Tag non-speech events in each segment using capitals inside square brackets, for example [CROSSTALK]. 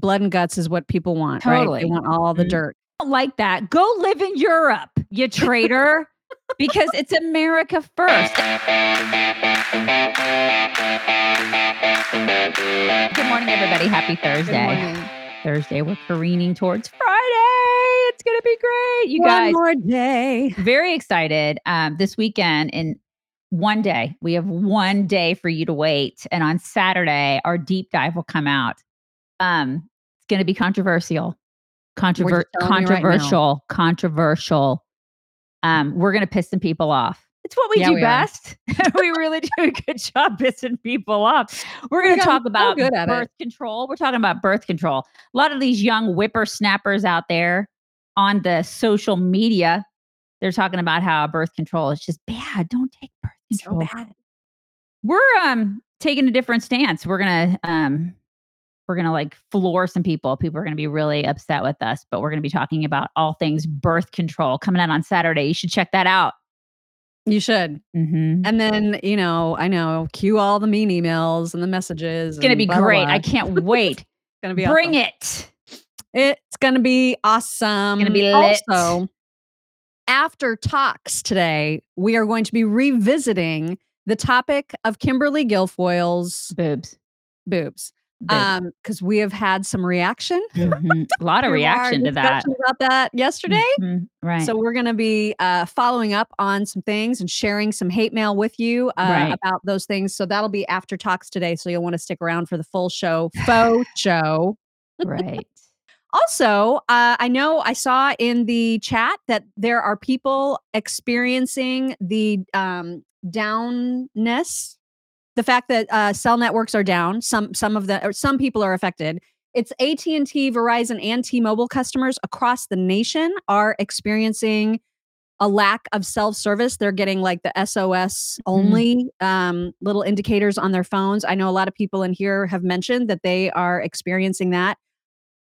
Blood and guts is what people want, right? Totally. They want all the Mhm. dirt. don't like that. Go live in Europe, you traitor, because it's America first. Good morning, everybody. Happy Thursday. Thursday, we're careening towards Friday. It's gonna be great, you One guys. One more day. Very excited. Um, this weekend in one day, we have one day for you to wait, and on Saturday, our deep dive will come out. Um, it's going to be controversial, Controver- you right controversial, controversial. Um, we're going to piss some people off. It's what we Yeah, do we best. [LAUGHS] we really do a good job pissing people off. We're going to talk about good at it. birth control. We're talking about birth control. A lot of these young whippersnappers out there on the social media, they're talking about how birth control is just bad. Don't take birth So control. bad. We're um taking a different stance. We're gonna um we're gonna like floor some people. People are gonna be really upset with us, but we're gonna be talking about all things birth control coming out on Saturday. You should check that out. You should. Mm-hmm. And then, you know, I know, cue all the mean emails and the messages. It's gonna be blah, great. blah. I can't wait. It's [LAUGHS] gonna be Bring awesome. it. It's gonna be awesome. gonna be lit. Also, after talks today, we are going to be revisiting the topic of Kimberly Guilfoyle's Boobs. boobs. Boobs. Um, because we have had some reaction. [LAUGHS] Mhm. A lot of to our reaction to that. about that yesterday. Mhm. Right. So we're going to be uh, following up on some things and sharing some hate mail with you uh, Right. about those things. So that'll be after talks today. So you'll want to stick around for the full show, faux [LAUGHS] show. right. [LAUGHS] Also, uh, I know I saw in the chat that there are people experiencing the um, downness, the fact that uh, cell networks are down. Some some of the or some people are affected. It's AT and T, Verizon, and T-Mobile customers across the nation are experiencing a lack of self service. They're getting like the SOS only um, little indicators on their phones. I know a lot of people in here have mentioned that they are experiencing that.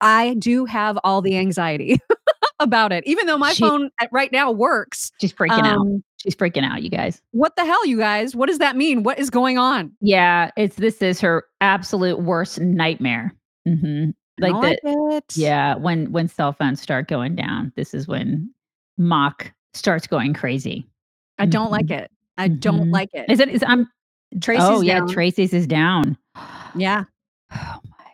I do have all the anxiety [LAUGHS] about it, even though my She- phone right now works. She's freaking out. She's freaking out, you guys. what the hell, you guys? What does that mean? What is going on? Yeah, it's this is her absolute worst nightmare. Mm-hmm. Like I the it. Yeah, when when cell phones start going down, this is when mock starts going crazy. I don't like it. I don't Mhm. like it. Is it? Is I'm Tracy's oh yeah, down. Tracy's is down. Yeah, [SIGHS] Oh my.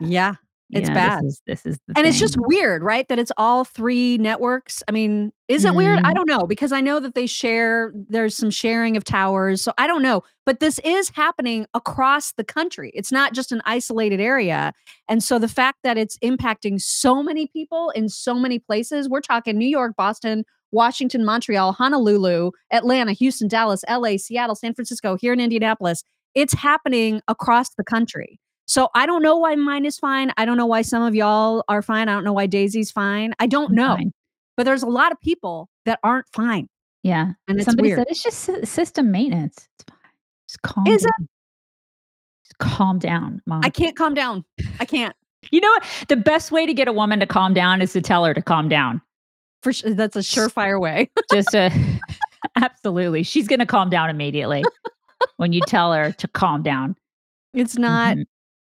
yeah. It's yeah, bad. This is, this is And it's just weird, right? That it's all three networks. I mean, is it weird? I Mhm. don't know because I know that they share, there's some sharing of towers. So I don't know. But this is happening across the country. It's not just an isolated area. And so the fact that it's impacting so many people in so many places, we're talking New York, Boston, Washington, Montreal, Honolulu, Atlanta, Houston, Dallas, LA, Seattle, San Francisco, here in Indianapolis. It's happening across the country. So I don't know why mine is fine. I don't know why some of y'all are fine. I don't know why Daisy's fine. I don't I'm know. fine. But there's a lot of people that aren't fine. Yeah. And it's Somebody weird. said it's just system maintenance. It's fine. Just calm Is down. it? Just calm down, mom. I can't calm down. I can't. you know what? The best way to get a woman to calm down is to tell her to calm down. For sure, that's a surefire way. just to [LAUGHS] [LAUGHS] absolutely she's going to calm down immediately when you tell her to calm down It's not. Mhm.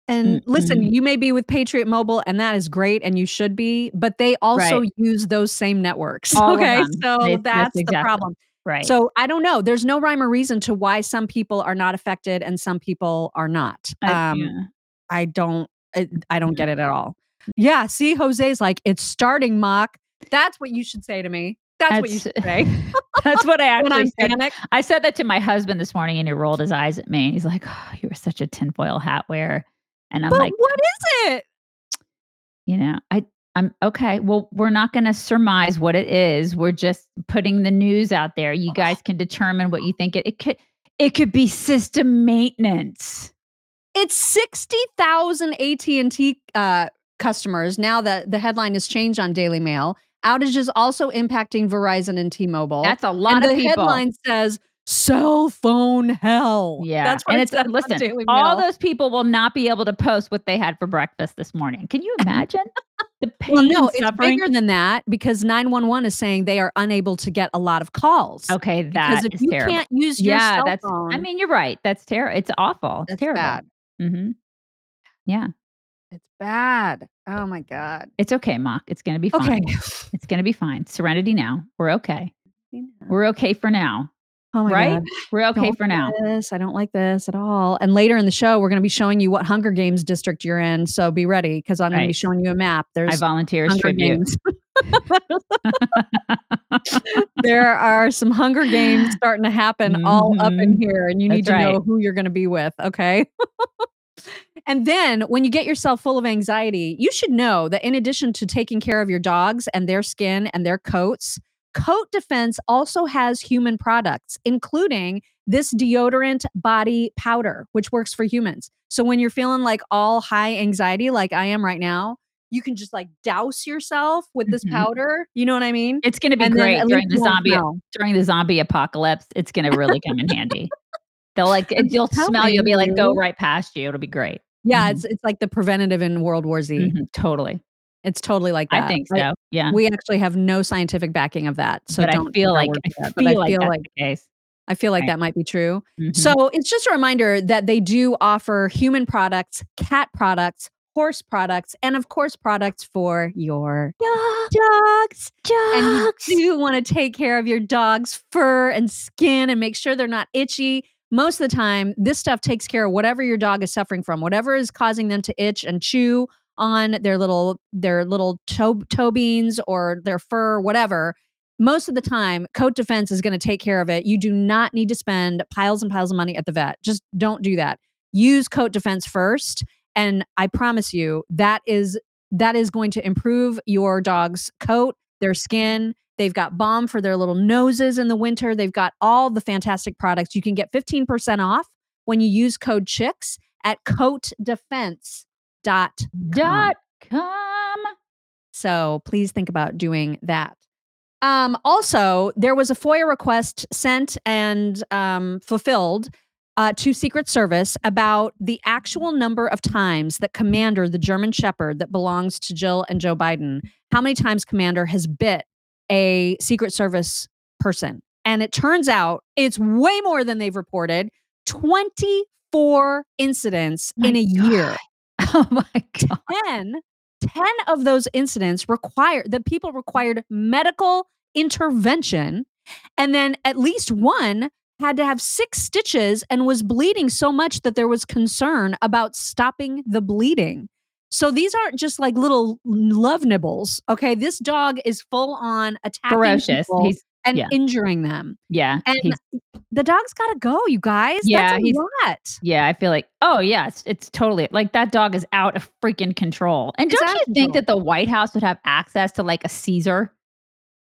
And listen, Mm-mm. you may be with Patriot Mobile, and that is great, and you should be. But they also Right. use those same networks. [LAUGHS] All okay, so They- that's that's the exactly- problem. right So I don't know. There's no rhyme or reason to why some people are not affected and some people are not. I- um, yeah. I don't I, I don't get it at all. Mm-hmm. Yeah, see Jose's like it's starting mock. That's what you should say to me. That's, what you should [LAUGHS] say that's what i [LAUGHS] actually said. panicked. i said that to my husband this morning and he rolled his eyes at me and he's like oh you were such a tinfoil hat wearer and i'm But like what is it? you know i i'm okay well we're not going to surmise what it is we're just putting the news out there you guys can determine what you think it, it could it could be system maintenance It's 60,000 AT&T uh, customers now that the headline has changed on Daily Mail. Outages also impacting Verizon and T-Mobile. that's a lot and of the people headline says cell phone hell. Yeah. That's what and it it's says on listen, Daily all those people will not be able to post what they had for breakfast this morning. Can you imagine [LAUGHS] the pain Well, no, and it's suffering? bigger than that because 911 is saying they are unable to get a lot of calls. okay, because that if is you terrible. can't use your yeah, cell that's phone, I mean, you're right. That's terrible. It's awful. It's that's terrible. bad. hmm Yeah. It's bad. Oh my god. It's okay, Mock. It's gonna be fine. Okay. It's gonna be fine. Serenity now. We're okay. We're okay for now. Oh my right? god. We're okay for now. This. I don't like this at all. And later in the show, we're going to be showing you what Hunger Games district you're in. So be ready because I'm going to be showing you a map. There's I volunteer Hunger tribute. [LAUGHS] [LAUGHS] There are some Hunger Games starting to happen all up in Mhm. here, and you need That's to know who you're going to be with. Okay. [LAUGHS] and then when you get yourself full of anxiety, you should know that in addition to taking care of your dogs and their skin and their coats, Coat Defense also has human products, including this deodorant body powder, which works for humans. So when you're feeling like all high anxiety, like I am right now, you can just like douse yourself with this Mhm. powder. You know what I mean? It's gonna be And great during the zombie smell. during the zombie apocalypse. It's gonna really come in handy. They'll like you'll smell, you'll be like, go right past you. It'll be great. Yeah, Mhm. it's it's like the preventative in World War Z. Mhm, Totally. It's totally like that. I think so. yeah. we actually have no scientific backing of that. So but I don't feel like I that, feel but I like feel that's like the case. I feel like Right. that might be true. Mhm. So it's just a reminder that they do offer human products, cat products, horse products, and of course products for your dogs. And you do want to take care of your dog's fur and skin and make sure they're not itchy. Most of the time, this stuff takes care of whatever your dog is suffering from, whatever is causing them to itch and chew on their little their little toe, toe beans or their fur, whatever. Most of the time, Coat Defense is going to take care of it. You do not need to spend piles and piles of money at the vet. Just don't do that. Use Coat Defense first, and I promise you that is that is going to improve your dog's coat, their skin. They've got balm for their little noses in the winter. They've got all the fantastic products. You can get 15% off when you use code CHICKS at coatdefense.com. dot com. So please think about doing that. Um, also, there was a FOIA request sent and um, fulfilled uh, to Secret Service about the actual number of times that Commander, the German Shepherd that belongs to Jill and Joe Biden, how many times Commander has bit a Secret Service person. And it turns out it's way more than they've reported 24 incidents My in a year. [LAUGHS] Oh my god. 10, 10 of those incidents required that people required medical intervention. And then at least one had to have six stitches and was bleeding so much that there was concern about stopping the bleeding. So these aren't just like little love nibbles. Okay. This dog is full on attacking Ferocious. people He's and yeah. injuring them. yeah. And he's, the dog's got to go, you guys. Yeah, That's a he's- lot. yeah. I feel like, oh yeah, it's, it's totally like that dog is out of freaking control. And It's don't you think control. that the White House would have access to like a Caesar?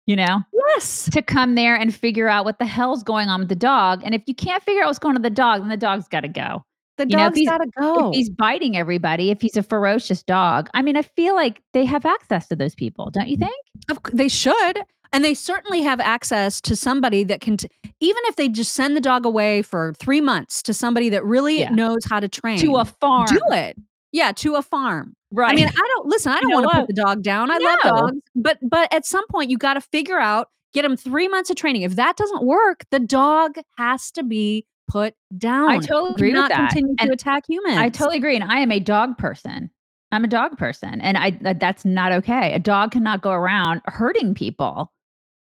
You know, Yes. to come there and figure out what the hell's going on with the dog. And if you can't figure out what's going on with the dog, then the dog's got to go. The You he's- got to go. If he's biting everybody, if he's a ferocious dog, I mean, I feel like they have access to those people, don't you mm, think? Of they should. And they certainly have access to somebody that can, t- even if they just send the dog away for three months to somebody that really Yeah. knows how to train. To a farm, do it. Yeah, to a farm. right? I mean, I don't listen. I don't want to put the dog down. I No. love dogs, but but at some point you got to figure out, get him three months of training. If that doesn't work, the dog has to be put down. I totally agree with not that. continue to attack humans. I totally agree. And I am a dog person. I'm a dog person, and I that, that's not okay. A dog cannot go around hurting people.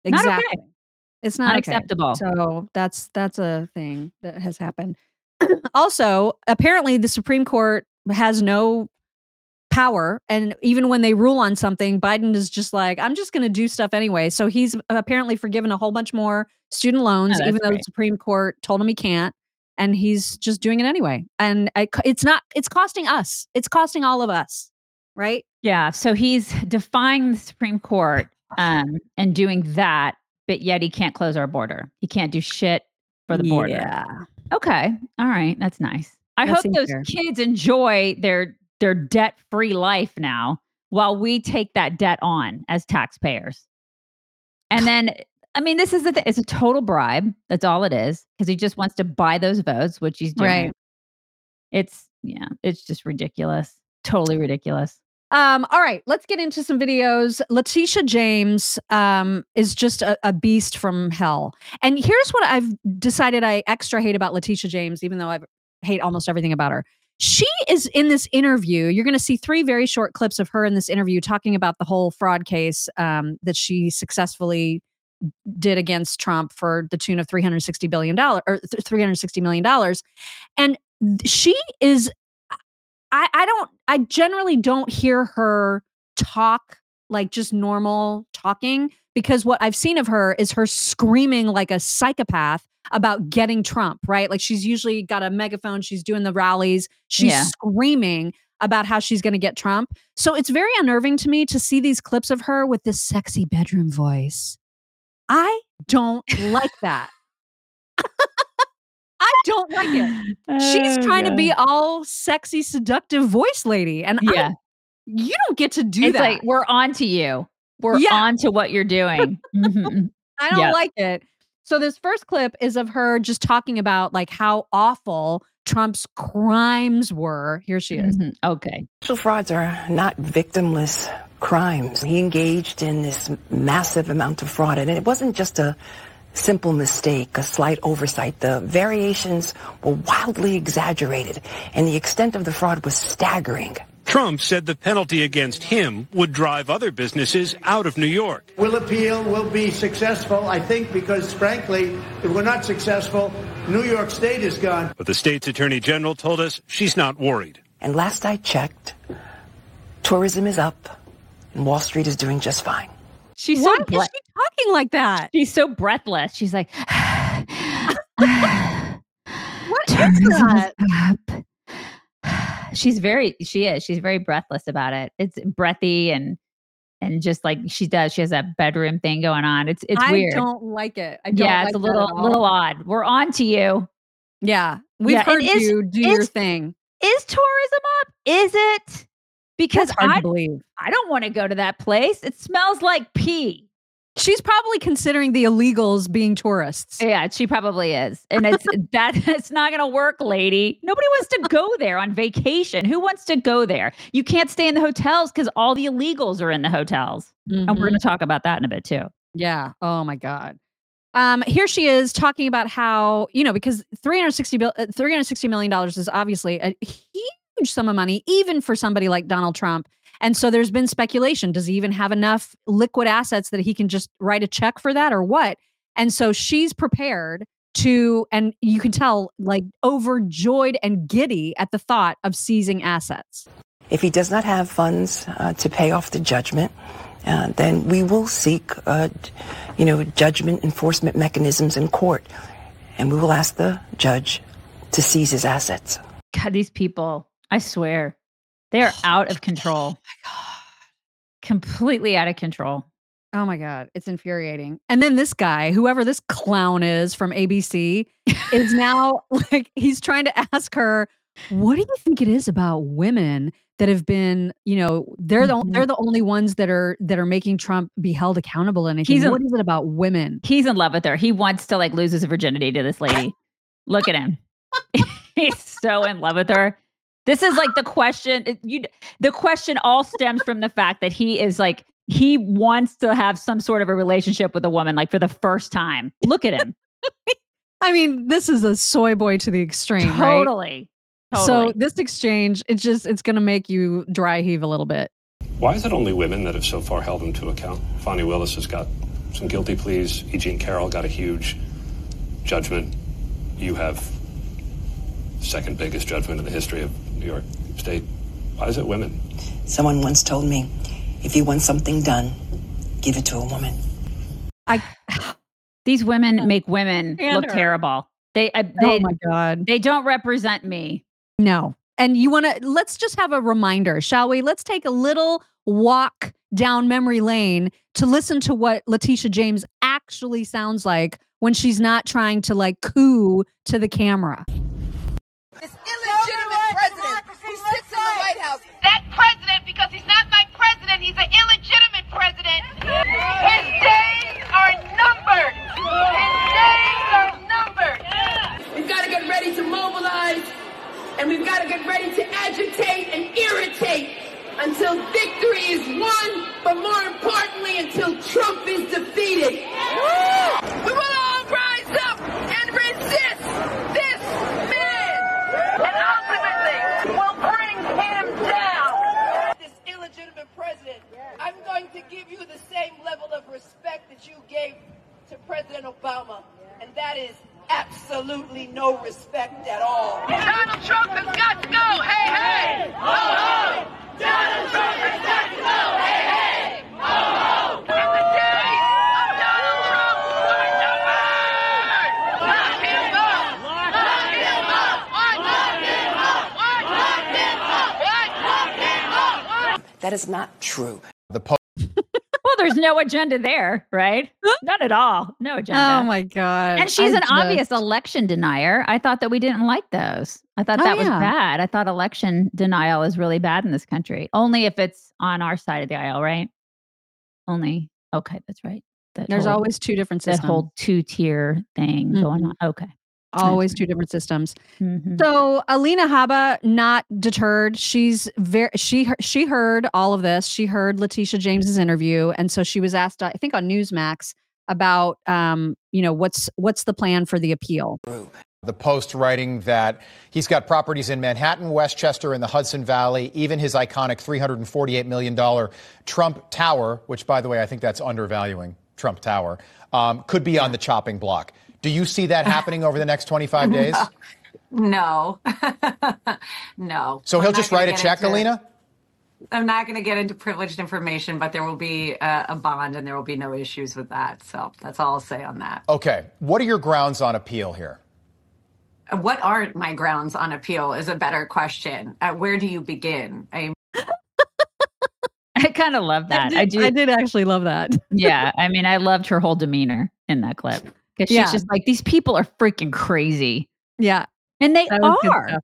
Not okay. exactly. It's not okay. Unacceptable. So that's that's a thing that has happened. [CLEARS THROAT] also, apparently the Supreme Court has no power and even when they rule on something Biden is just like I'm just going to do stuff anyway. So he's apparently forgiven a whole bunch more student oh, loans Oh, even though the. Supreme Court told him he can't and he's just doing it anyway. And I, it's not it's costing us. It's costing all of us, right? yeah. So he's defying the Supreme Court um, and doing that, but yet he can't close our border. He can't do shit for the border. Yeah. Okay. All right. That's nice. I That hope those fair. kids enjoy their their debt free life now while we take that debt on as taxpayers. And [SIGHS] then, I mean, this is the thing. It's a total bribe. That's all it is because he just wants to buy those votes, which he's doing. Right. It's, yeah, it's just ridiculous. Totally ridiculous. Um, all right, let's get into some videos. Letitia James um, is just a, a beast from hell. And here's what I've decided I extra hate about Letitia James, even though I hate almost everything about her. she is in this interview. You're going to see three very short clips of her in this interview talking about the whole fraud case um, that she successfully did against Trump for the tune of 360 billion dollars or 360 million dollars and she is I I don't I generally don't hear her talk like just normal talking because what I've seen of her is her screaming like a psychopath about getting Trump, right? Like she's usually got a megaphone, she's doing the rallies, she's Yeah. screaming about how she's going to get Trump. So it's very unnerving to me to see these clips of her with this sexy bedroom voice. I don't like that. I don't like it. She's Oh, trying to be all sexy, seductive voice lady. And I- Yeah. you don't get to do it's that. like we're on to you. We're Yeah. on to what you're doing. [LAUGHS] Mhm. I don't yeah. like it. So this first clip is of her just talking about like how awful Trump's crimes were. Here she is. Mhm. Okay. Social frauds are not victimless crimes. He engaged in this massive amount of fraud, and it wasn't just a simple mistake, a slight oversight. The variations were wildly exaggerated, and the extent of the fraud was staggering. Trump said the penalty against him would drive other businesses out of New York. We'll appeal, we'll be successful, I think, because frankly, if we're not successful, New York State is gone. But the state's attorney general told us she's not worried. And last I checked, tourism is up, and Wall Street is doing just fine. She's so is she talking like that? she's so breathless. She's like [SIGHS] What [SIGHS] is that? up. [SIGHS] She's very she is. She's very breathless about it. It's breathy and and just like she does. She has that bedroom thing going on. It's it's I weird. don't like it. I don't yeah, like it's a little little odd. We're on to you. Yeah, we've Yeah, heard is- you do your thing. Is tourism up? Is it? Because I to believe. I don't want to go to that place. It smells like pee. She's probably considering the illegals being tourists. Yeah, she probably is. And it's [LAUGHS] that it's not gonna work, lady. Nobody wants to go there on vacation. Who wants to go there? You can't stay in the hotels because all the illegals are in the hotels. And we're Mhm. gonna talk about that in a bit too. Yeah. Oh my God. Um, here she is talking about how, you know, because 360 bill, uh, 360 million dollars is obviously a huge sum of money, even for somebody like Donald Trump. And so there's been speculation. Does he even have enough liquid assets that he can just write a check for that or what? And so she's prepared to, and you can tell, like overjoyed and giddy at the thought of seizing assets. If he does not have funds uh, to pay off the judgment, uh, then we will seek, uh, you know, judgment enforcement mechanisms in court, and we will ask the judge to seize his assets. God, these people, I swear, they are oh out of control. Oh Completely out of control. Oh my God, it's infuriating. And then this guy, whoever this clown is from ABC, is [LAUGHS] now like, he's trying to ask her, what do you think it is about women that have been, you know, they're the they're mm-hmm. the only ones that are that are making Trump be held accountable and He's a- what is it about women? He's in love with her. He wants to like lose his virginity to this [LAUGHS] lady. Look at him. [LAUGHS] He's so in love with her. This is like the question. You, the question all stems from the fact that he is like he wants to have some sort of a relationship with a woman, like for the first time. Look at him. [LAUGHS] I mean, this is a soy boy to the extreme, right? totally. So this exchange, it's just it's gonna make you dry heave a little bit. Why is it only women that have so far held him to account? Fani Willis has got some guilty pleas. E. Jean Carroll got a huge judgment. You have second biggest judgment in the history of New York State. Why is it women? Someone once told me, if you want something done, give it to a woman. I These women make women And look her. terrible. They uh, oh my god. they don't represent me. No. And you want to let's just have a reminder, shall we? Let's take a little walk down memory lane to listen to what Letitia James actually sounds like when she's not trying to like coo to the camera. This illegitimate president who sits in the White House. that president because he's not my president. He's an illegitimate president. His days are numbered. His days are numbered. We've got to get ready to mobilize and we've got to get ready to agitate and irritate until victory is won, but more importantly, until Trump is defeated. We will all rise up and resist this man. And ultimately, president, I'm going to give you the same level of respect that you gave to President Obama, and that is absolutely no respect at all. Donald Trump has got to go. Hey, hey. Ho, ho. Donald Trump has got to go. Hey, hey. Ho, ho. And the days of Donald Trump are numbered. Lock him up. Lock him up. Lock him up. Lock him up. Lock him up. That is not true. The po- Well, there's no agenda there, right? Not at all. No agenda. Oh my god! And she's I an obvious election denier. I thought that we didn't like those. I thought Oh, that was bad. I thought election denial is really bad in this country. Only if it's on our side of the aisle, right? Only. Okay, that's right. That There's whole- always two different that whole two tier thing going Mhm. on. Okay. Always two different systems. Mhm. So Alina Habba not deterred. She's very she she heard all of this. She heard Letitia James's interview, and so she was asked, I think, on Newsmax about um, you know what's what's the plan for the appeal. The Post writing that he's got properties in Manhattan, Westchester, and the Hudson Valley, even his iconic $348 million Trump Tower, which, by the way, I think that's undervaluing Trump Tower, um, could be on the chopping block. Do you see that happening over the next 25 [LAUGHS] days? No, [LAUGHS] no. So he'll not just write a check, into- Alina? I'm not going to get into privileged information, but there will be a, a bond and there will be no issues with that. So that's all I'll say on that. Okay. What are your grounds on appeal here? What aren't my grounds on appeal is a better question. Uh, where do you begin? I [LAUGHS] I kind of love that. I, do. I did actually love that. yeah. I mean, I loved her whole demeanor in that clip because she's Yeah. just like, these people are freaking crazy. Yeah, And they that was good are.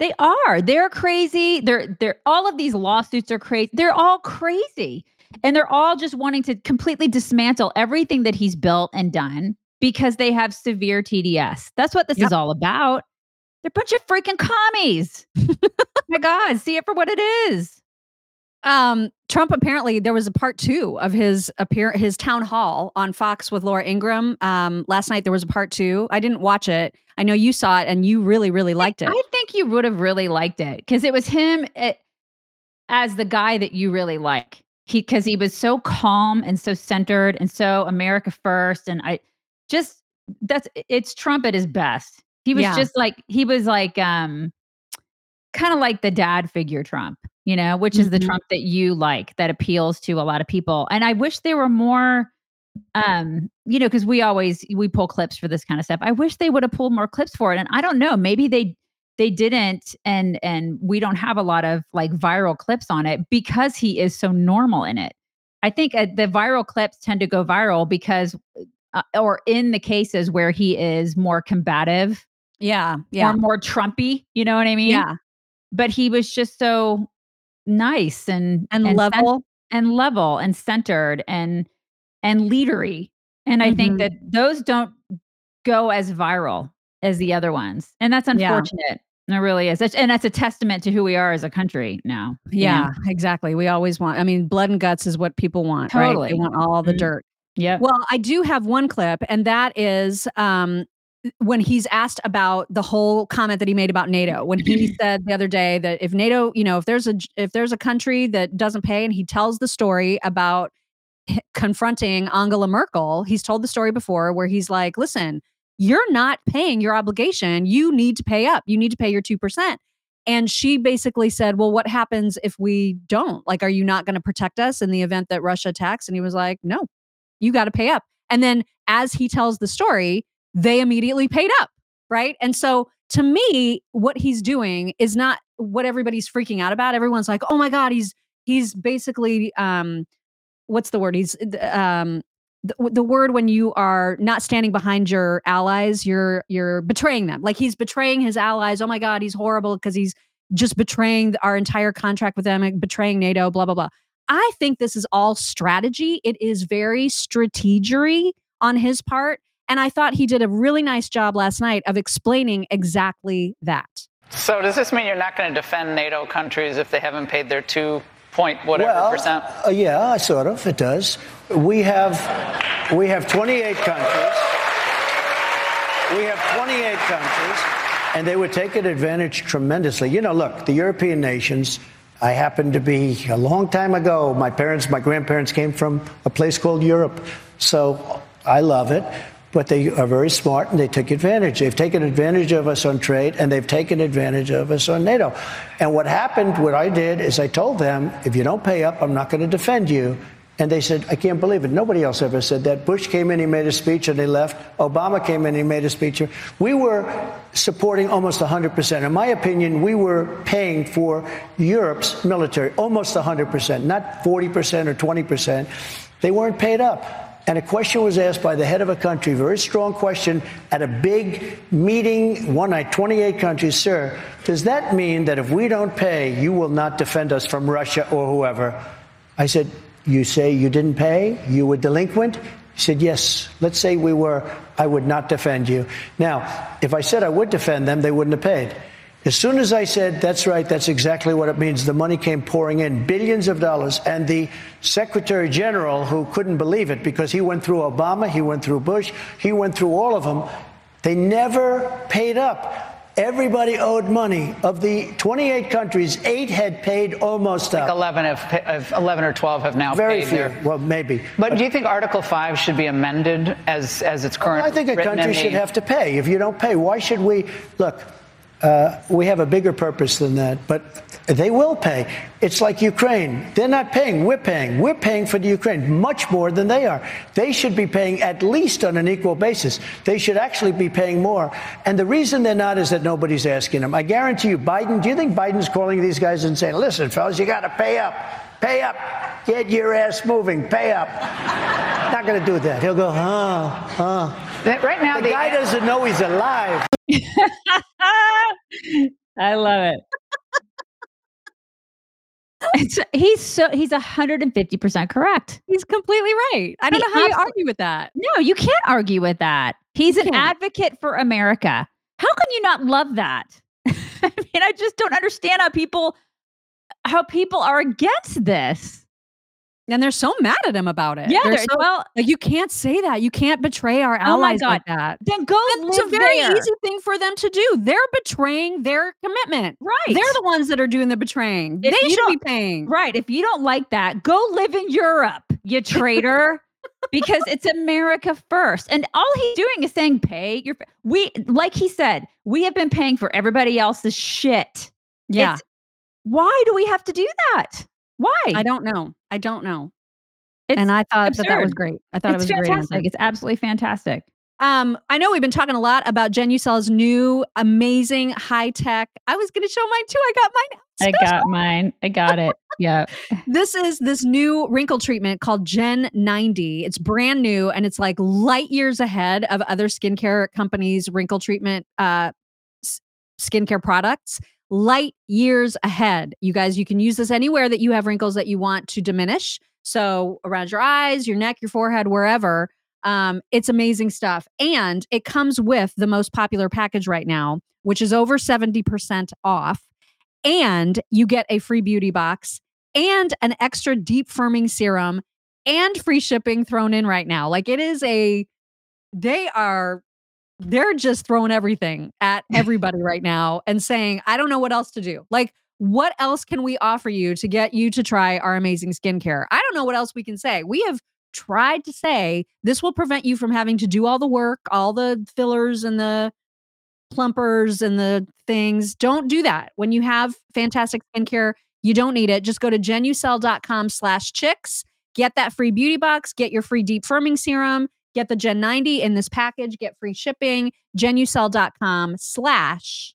They are. They're crazy. They're they're all of these lawsuits are crazy. They're all crazy. And they're all just wanting to completely dismantle everything that he's built and done because they have severe TDS. That's what this Yep. is all about. They're a bunch of freaking commies. [LAUGHS] My God, see it for what it is. Um, Trump apparently there was a part two of his appear his town hall on Fox with Laura Ingraham. Um, last night there was a part two. I didn't watch it. I know you saw it and you really really liked it. I think you would have really liked it because it was him eh, as the guy that you really like. He because he was so calm and so centered and so America first. And I just that's it's Trump at his best. He was Yeah. just like he was like um kind of like the dad figure Trump, you know, which is the Mhm. Trump that you like that appeals to a lot of people. And I wish there were more um you know because we always we pull clips for this kind of stuff i wish they would have pulled more clips for it and i don't know maybe they they didn't and and we don't have a lot of like viral clips on it because he is so normal in it i think uh, the viral clips tend to go viral because uh, or in the cases where he is more combative yeah, yeah, or more trumpy you know what i mean yeah, but he was just so nice and and, cen- level. and level and centered and and leadery and i think Mhm. that those don't go as viral as the other ones and that's Yeah. unfortunate it really is That's- and that's a testament to who we are as a country now you know? Yeah, exactly. We always want. I mean, blood and guts is what people want. Right? Totally. They want all the Mhm. dirt. Yeah. Well, I do have one clip, and that is um, when he's asked about the whole comment that he made about NATO. When he [CLEARS THROAT] said the other day that if NATO, you know, if there's a if there's a country that doesn't pay, and he tells the story about confronting Angela Merkel. He's told the story before where he's like, "Listen, you're not paying your obligation. You need to pay up. You need to pay your two percent." And she basically said, Well, what happens if we don't? Like, are you not going to protect us in the event that Russia attacks? And he was like, No, you got to pay up. And then as he tells the story, they immediately paid up. Right. And so to me, what he's doing is not what everybody's freaking out about. Everyone's like, Oh my God, he's, he's basically, um, what's the word? He's, um, the, the word when you are not standing behind your allies, you're you're betraying them. Like he's betraying his allies. Oh my God, he's horrible because he's just betraying our entire contract with them, betraying NATO. Blah blah blah. I think this is all strategy. It is very strategery on his part, and I thought he did a really nice job last night of explaining exactly that. So does this mean you're not going to defend NATO countries if they haven't paid their two point whatever well, percent? uh, yeah, sort of. It does. We have we have 28 countries. We have 28 countries, and they were taking advantage tremendously. You know, look, the European nations. I happened to be a long time ago. My parents, my grandparents came from a place called Europe. So I love it. But they are very smart and they took advantage. They've taken advantage of us on trade and they've taken advantage of us on NATO. And what happened, what I did is I told them, if you don't pay up, I'm not going to defend you. And they said, I can't believe it. Nobody else ever said that. Bush came in, he made a speech, and they left. Obama came in, he made a speech. We were supporting almost 100%. In my opinion, we were paying for Europe's military almost 100%, not 40% or 20%. They weren't paid up. And a question was asked by the head of a country, very strong question, at a big meeting, one night, 28 countries. Sir, does that mean that if we don't pay, you will not defend us from Russia or whoever? I said, You say you didn't pay? You were delinquent? He said, Yes. Let's say we were, I would not defend you. Now, if I said I would defend them, they wouldn't have paid. As soon as I said, that's right, that's exactly what it means, the money came pouring in, billions of dollars. And the Secretary General, who couldn't believe it because he went through Obama, he went through Bush, he went through all of them, they never paid up. Everybody owed money. Of the 28 countries, eight had paid almost up. 11 have, have 11 or 12 have now Very paid few. their. Well, maybe. But do you think Article 5 should be amended as as its current? I think a country the- should have to pay. If you don't pay, why should we? Look, uh, we have a bigger purpose than that, but they will pay. It's like Ukraine. They're not paying. We're paying. We're paying for the Ukraine much more than they are. They should be paying at least on an equal basis. They should actually be paying more. And the reason they're not is that nobody's asking them. I guarantee you, Biden, do you think Biden's calling these guys and saying, listen, fellas, you got to pay up. Pay up. Get your ass moving. Pay up. [LAUGHS] Not going to do that. He'll go, huh, huh. Right now, the guy doesn't know he's alive. [LAUGHS] I love it. It's, he's so he's 150% correct. He's completely right. I don't He know how you argue with that. No, you can't argue with that. He's an advocate for America. How can you not love that? [LAUGHS] I mean, I just don't understand how people how people are against this. And they're so mad at him about it. Yeah, They're they're- so- well- like you can't say that. You can't betray our Oh allies God. like that. Then go It's a very there. easy thing for them to do. They're betraying their commitment. Right. They're the ones that are doing the betraying. If they should be paying. Right. If you don't like that, go live in Europe, you traitor. [LAUGHS] because it's America first. And all he's doing is saying, pay your. We, like he said, we have been paying for everybody else's shit. Yeah. It's- why do we have to do that? Why? I don't know. I don't know. It's and I thought that that was great. I thought it's it was a great fantastic. It's absolutely fantastic. Um, I know we've been talking a lot about Genucel's new amazing high tech. I was going to show mine too. I got mine. I got mine. I got it. Yeah. [LAUGHS] This is this new wrinkle treatment called Gen 90. It's brand new and it's like light years ahead of other skincare companies' wrinkle treatment uh, skincare products. Light years ahead. You guys, you can use this anywhere that you have wrinkles that you want to diminish. So around your eyes, your neck, your forehead, wherever. Um, it's amazing stuff. And it comes with the most popular package right now, which is over 70% off. And you get a free beauty box and an extra deep firming serum and free shipping thrown in right now. Like it is a, they are, they're just throwing everything at everybody right now and saying, I don't know what else to do. Like, what else can we offer you to get you to try our amazing skincare? I don't know what else we can say. We have tried to say this will prevent you from having to do all the work, all the fillers and the plumpers and the things. Don't do that. When you have fantastic skincare, you don't need it. Just go to genucel.com slash chicks, get that free beauty box, get your free deep firming serum, get the Gen 90 in this package, get free shipping, genucel.com slash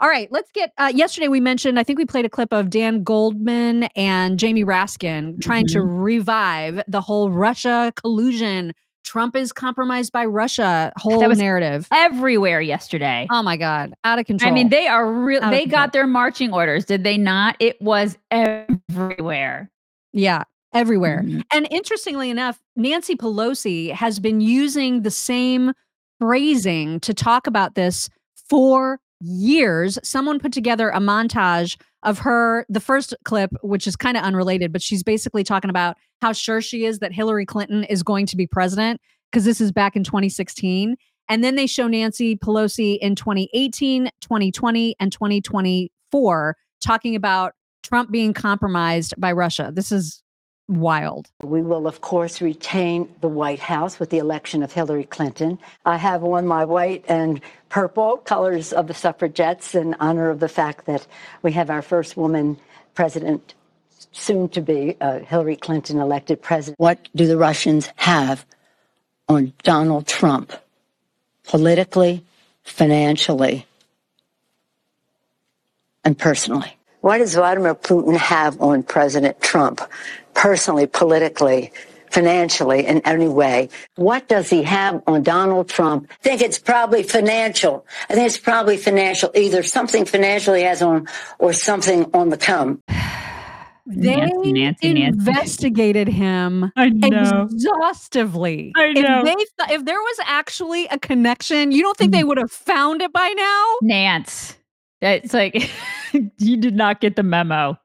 All right, let's get. Uh, yesterday, we mentioned, I think we played a clip of Dan Goldman and Jamie Raskin trying to Mm-hmm. revive the whole Russia collusion. Trump is compromised by Russia whole That was narrative. everywhere yesterday. Oh my God, out of control. I mean, they are real. They control. got their marching orders, did they not? It was everywhere. Yeah, everywhere. Mhm. And interestingly enough, Nancy Pelosi has been using the same phrasing to talk about this for years. Someone put together a montage of her, the first clip, which is kind of unrelated, but she's basically talking about how sure she is that Hillary Clinton is going to be president, because this is back in 2016. And then they show Nancy Pelosi in 2018, 2020, and 2024 talking about Trump being compromised by Russia. This is wild. We will, of course, retain the White House with the election of Hillary Clinton. I have on my white and purple colors of the suffragettes in honor of the fact that we have our first woman president, soon to be uh, Hillary Clinton elected president. What do the Russians have on Donald Trump politically, financially, and personally? What does Vladimir Putin have on President Trump, personally, politically, financially, in any way? What does he have on Donald Trump? I think it's probably financial. I think it's probably financial, either something financial he has on or something on the come. [SIGHS] They Nancy, Nancy, Nancy. investigated him I know. exhaustively. I know. If, they th- if there was actually a connection, you don't think they mm-hmm. would have found it by now? Nance. It's like [LAUGHS] you did not get the memo.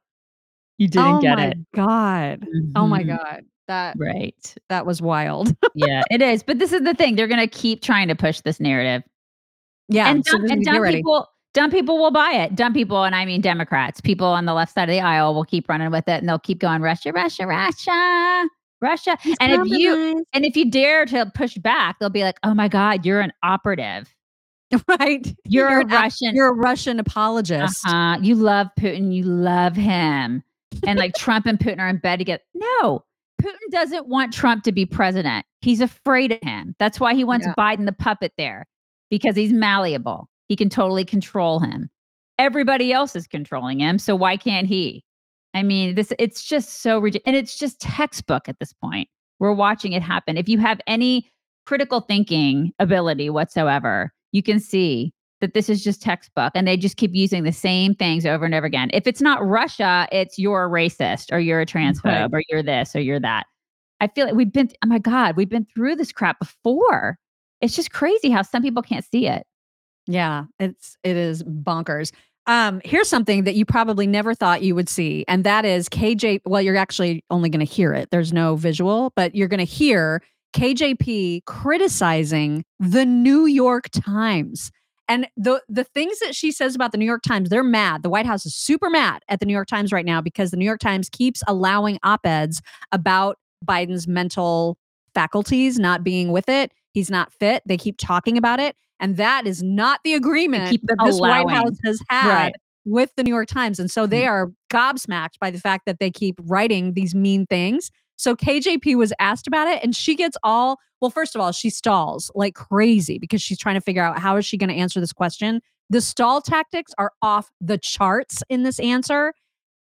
You didn't get it. oh get my it. God. Oh my Mhm. God. That Right. that was wild. [LAUGHS] yeah, it is. But this is the thing. They're going to keep trying to push this narrative. yeah. and dumb, this- and dumb people dumb people will buy it dumb people and i mean democrats people on the left side of the aisle will keep running with it and they'll keep going russia russia russia russia and if you and if you dare to push back they'll be like oh my god you're an operative [LAUGHS] right. you're, a an ap- russian. You're a Russian apologist. uh-huh. you love putin. You love him. And like trump and putin are in bed together no. Putin doesn't want trump to be president. He's afraid of him. That's why he wants Yeah. biden the puppet there because he's malleable. He can totally control him. Everybody else is controlling him so why can't he? I mean this it's just so ridiculous and it's just textbook at this point. We're watching it happen. If you have any critical thinking ability whatsoever you can see that this is just textbook and they just keep using the same things over and over again if it's not russia it's you're a racist or you're a transphobe or you're this or you're that i feel like we've been oh my god we've been through this crap before it's just crazy how some people can't see it Yeah, it's it is bonkers. Um, here's something that you probably never thought you would see, and that is KJ. Well, you're actually only going to hear it. There's no visual, but you're going to hear KJP criticizing the New York Times. And the the things that she says about the New York Times, they're mad. The White House is super mad at the New York Times right now because the New York Times keeps allowing op-eds about Biden's mental faculties not being with it. He's not fit. They keep talking about it. And that is not the agreement that this White. House has had Right. with the New York Times. And so they are gobsmacked by the fact that they keep writing these mean things. So KJP was asked about it and she gets all well, first of all, she stalls like crazy because she's trying to figure out how is she going to answer this question. The stall tactics are off the charts in this answer.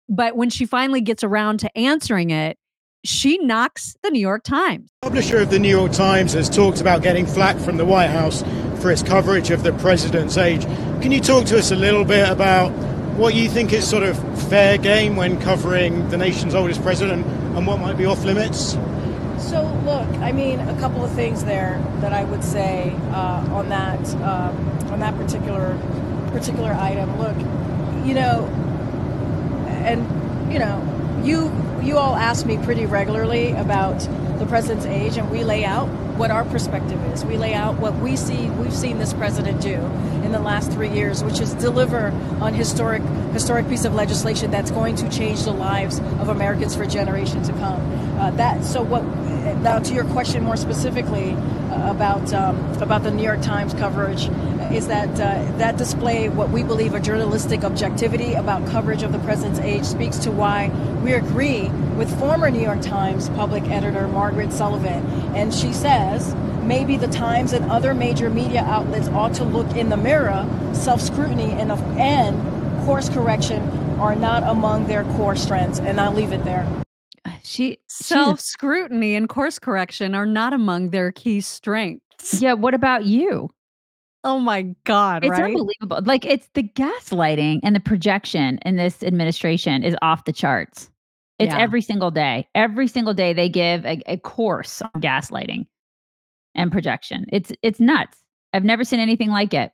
But when she finally gets around to answering it, she knocks the New York Times. Publisher of the New York Times has talked about getting flack from the White House for its coverage of the president's age. Can you talk to us a little bit about what you think is sort of fair game when covering the nation's oldest president and what might be off limits? So, look, I mean, a couple of things there that I would say uh, on that um, on that particular particular item. Look, you know, and you know, you you all ask me pretty regularly about the president's age, and we lay out what our perspective is. We lay out what we see we've seen this president do in the last three years, which is deliver on historic historic piece of legislation that's going to change the lives of Americans for generations to come. Uh, that so what now to your question more specifically uh, about um, about the New York Times coverage is that uh, that display what we believe a journalistic objectivity about coverage of the president's age speaks to why we agree with former New York Times public editor Margaret Sullivan and she says maybe the Times and other major media outlets ought to look in the mirror self-scrutiny and and course correction are not among their core strengths and I'll leave it there She Self scrutiny and course correction are not among their key strengths. Yeah, what about you? Oh my God, It's right? unbelievable. Like it's the gaslighting and the projection in this administration is off the charts. It's Yeah. every single day. Every single day they give a, a course on gaslighting and projection. It's it's nuts. I've never seen anything like it.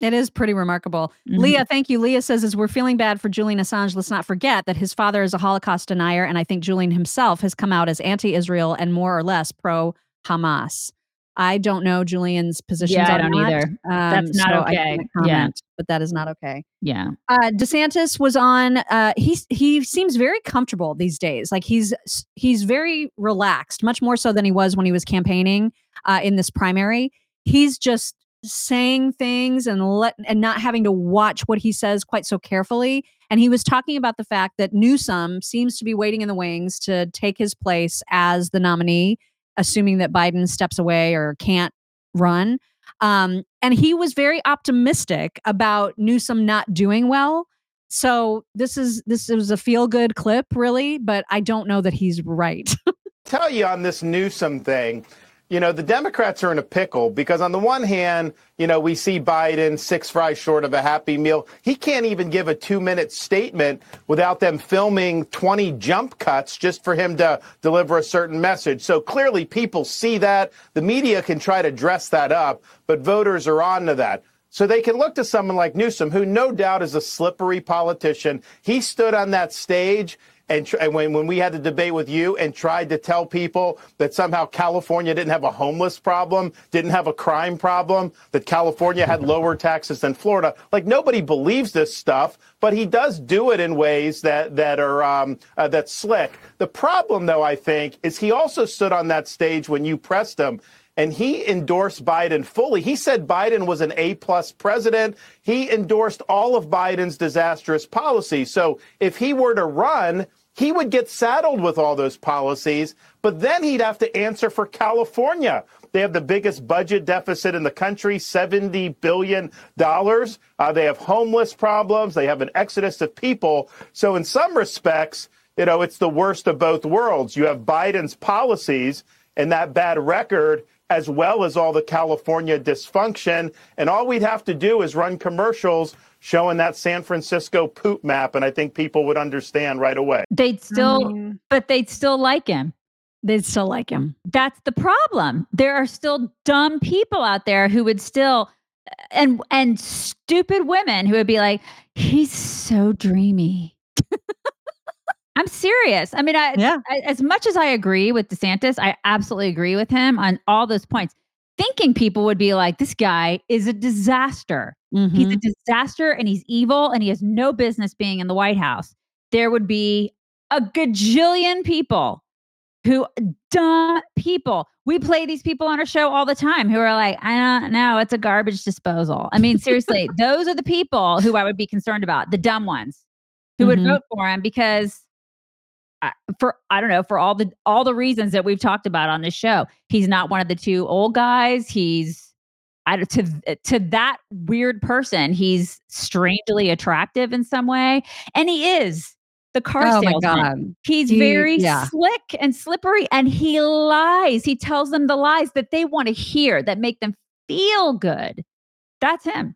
It is pretty remarkable. Mhm. Leah, thank you. Leah says, as we're feeling bad for Julian Assange, let's not forget that his father is a Holocaust denier. And I think Julian himself has come out as anti Israel and more or less pro Hamas. I don't know Julian's positions Yeah, I don't that, either. That's not so okay. can't Yeah. But that is not okay. Yeah. Uh, DeSantis was on. Uh, he he seems very comfortable these days. Like he's he's very relaxed, much more so than he was when he was campaigning uh, in this primary. He's just saying things and let and not having to watch what he says quite so carefully. And he was talking about the fact that Newsom seems to be waiting in the wings to take his place as the nominee, assuming that Biden steps away or can't run. Um, and he was very optimistic about Newsom not doing well. So this is this was a feel good clip, really, but I don't know that he's right. [LAUGHS] tell you on this Newsom thing, you know, the Democrats are in a pickle because on the one hand, you know, we see Biden six fries short of a happy meal. He can't even give a two minute statement without them filming 20 jump cuts just for him to deliver a certain message. So clearly people see that. The media can try to dress that up, but voters are on to that. So they can look to someone like Newsom, who no doubt is a slippery politician. He stood on that stage and, tr- and when, when we had the debate with you and tried to tell people that somehow California didn't have a homeless problem, didn't have a crime problem, that California had [LAUGHS] lower taxes than Florida, like nobody believes this stuff, but he does do it in ways that, that are um, uh, that's slick. The problem, though, I think, is he also stood on that stage when you pressed him and he endorsed Biden fully. He said Biden was an A plus president. He endorsed all of Biden's disastrous policies. So if he were to run, he would get saddled with all those policies, but then he'd have to answer for California. They have the biggest budget deficit in the country, $70 billion. Uh, they have homeless problems. They have an exodus of people. So, in some respects, you know, it's the worst of both worlds. You have Biden's policies and that bad record, as well as all the California dysfunction. And all we'd have to do is run commercials showing that San Francisco poop map. And I think people would understand right away. They'd still, mm-hmm. but they'd still like him. They'd still like him. That's the problem. There are still dumb people out there who would still, and and stupid women who would be like, "He's so dreamy." [LAUGHS] I'm serious. I mean, I, Yeah. I, as much as I agree with DeSantis, I absolutely agree with him on all those points. Thinking people would be like, "This guy is a disaster." He's Mm-hmm. a disaster and he's evil and he has no business being in the White House. There would be a gajillion people who dumb people. We play these people on our show all the time who are like, I don't know, it's a garbage disposal. I mean, seriously, those are the people who I would be concerned about, the dumb ones who would Mhm. vote for him because for I don't know for all the all the reasons that we've talked about on this show. He's not one of the two old guys. He's I to to that weird person. He's strangely attractive in some way, and he is the car Oh my salesman. God. He's He- very yeah. slick and slippery, and he lies. He tells them the lies that they want to hear that make them feel good. That's him.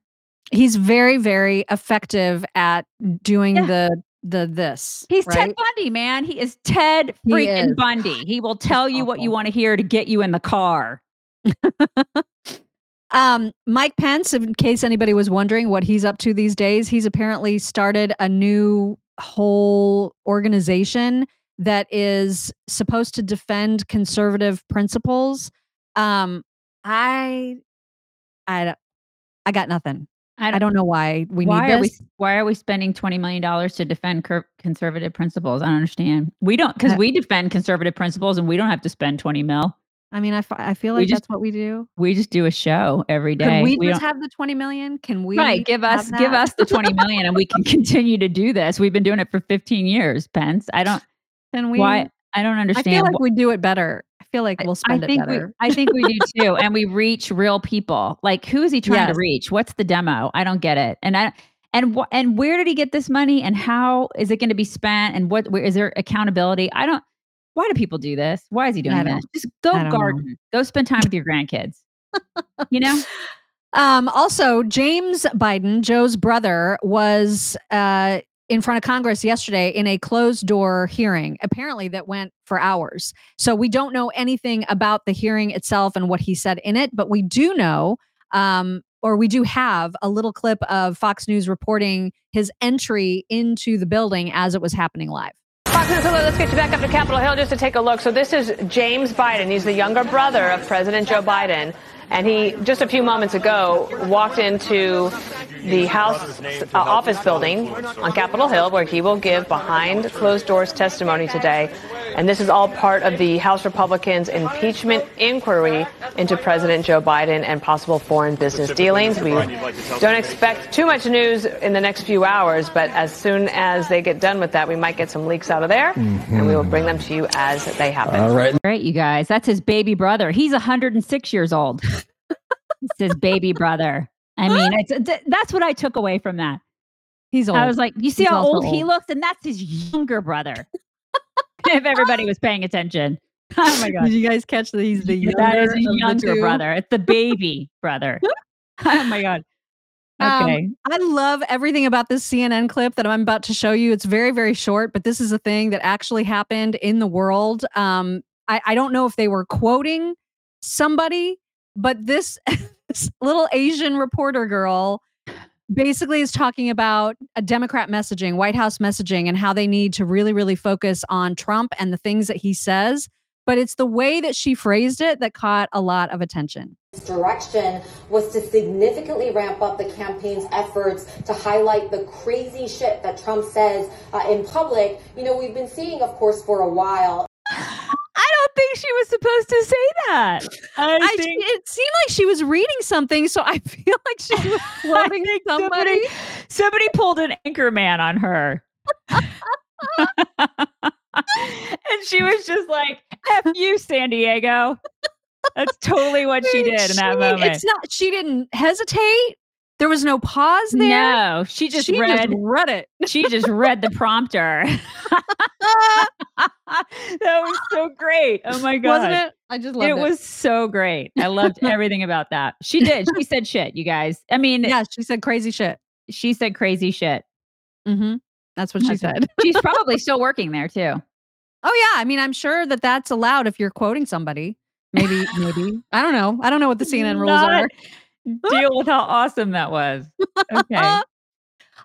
He's very, very effective at doing Yeah. the the this. He's right? Ted Bundy, man. He is Ted He freaking is. Bundy. He will tell you what you want to hear to get you in the car. [LAUGHS] Um, Mike Pence, in case anybody was wondering what he's up to these days, he's apparently started a new whole organization that is supposed to defend conservative principles. Um, I, I, I got nothing. I don't, know why we why need are we why are we spending 20 million dollars to defend cur- conservative principles? I don't understand. We don't because we defend conservative principles and we don't have to spend 20 mil. I mean, I, f- I feel We like just- that's what we do. We just do a show every day. Could we, We just have the 20 million? Can we right, give us give us the 20 million and we can [LAUGHS] continue to do this. We've been doing it for 15 years, Pence. I don't Can we? why I don't understand. I feel like wh- we do it better. I feel like we'll spend I think it we, better. I think we do [LAUGHS] too, and we reach real people. Like, who is he trying Yes. to reach? What's the demo? I don't get it. And I and what and where did he get this money? And how is it going to be spent? And what where, is there accountability? I don't. Why do people do this? Why is he doing this? Just go don't know. garden. Go spend time with your grandkids. you know. [LAUGHS] Um, also, James Biden, Joe's brother, was uh, in front of Congress yesterday in a closed door hearing, apparently that went for hours. So we don't know anything about the hearing itself and what he said in it, but we do know, um, or we do have a little clip of Fox News reporting his entry into the building as it was happening live. Fox News, hello, let's get you back up to Capitol Hill just to take a look. So this is James Biden. He's the younger brother of President Joe Biden. And he, just a few moments ago, walked into the House uh, office building on Capitol Hill where he will give behind closed doors testimony today. And this is all part of the House Republicans' impeachment inquiry into President Joe Biden and possible foreign business dealings. We don't expect too much news in the next few hours, but as soon as they get done with that, we might get some leaks out of there, and we will bring them to you as they happen. All right. Great, you guys. That's his baby brother. He's 106 years old. [LAUGHS] it's his baby brother. I mean, [GASPS] it's, th- that's what I took away from that. He's old. I was like, you see He's how also old, he looks? And that's his younger brother. [LAUGHS] if everybody [LAUGHS] was paying attention. [LAUGHS] Oh my God. Did you guys catch that he's the younger, that is his younger brother. It's the baby brother. oh my God. Um, Okay. I love everything about this CNN clip that I'm about to show you. It's very, very short, but this is a thing that actually happened in the world. Um, I, I don't know if they were quoting somebody, but this little Asian reporter girl basically is talking about a Democrat messaging, White House messaging, and how they need to really, really focus on Trump and the things that he says. But it's the way that she phrased it that caught a lot of attention. direction was to significantly ramp up the campaign's efforts to highlight the crazy shit that Trump says uh, in public. You know, we've been seeing, of course, for a while. I think she was supposed to say that. I, I, think it seemed like she was reading something, so I [LAUGHS] feel like she was [LAUGHS] quoting somebody. somebody, somebody pulled an anchor man on her. [LAUGHS] and she was just like, F you, San Diego. That's totally what she did in that She- moment. It's not. She didn't hesitate. There was no pause there. No, she just She read read it. She just read the prompter. [LAUGHS] that was so great. Oh my god. Wasn't it? I just loved it it. was so great. I loved [LAUGHS] everything about that. She did. She said shit, you guys. I mean, Yeah, she said crazy shit. she said crazy shit. Mm-hmm. That's what she That's right. said. She's probably still working there too. Oh yeah, I mean, I'm sure that that's allowed if you're quoting somebody. Maybe, maybe. I don't know. I don't know what the CNN rules Not are. Deal with how awesome that was. Okay. [LAUGHS]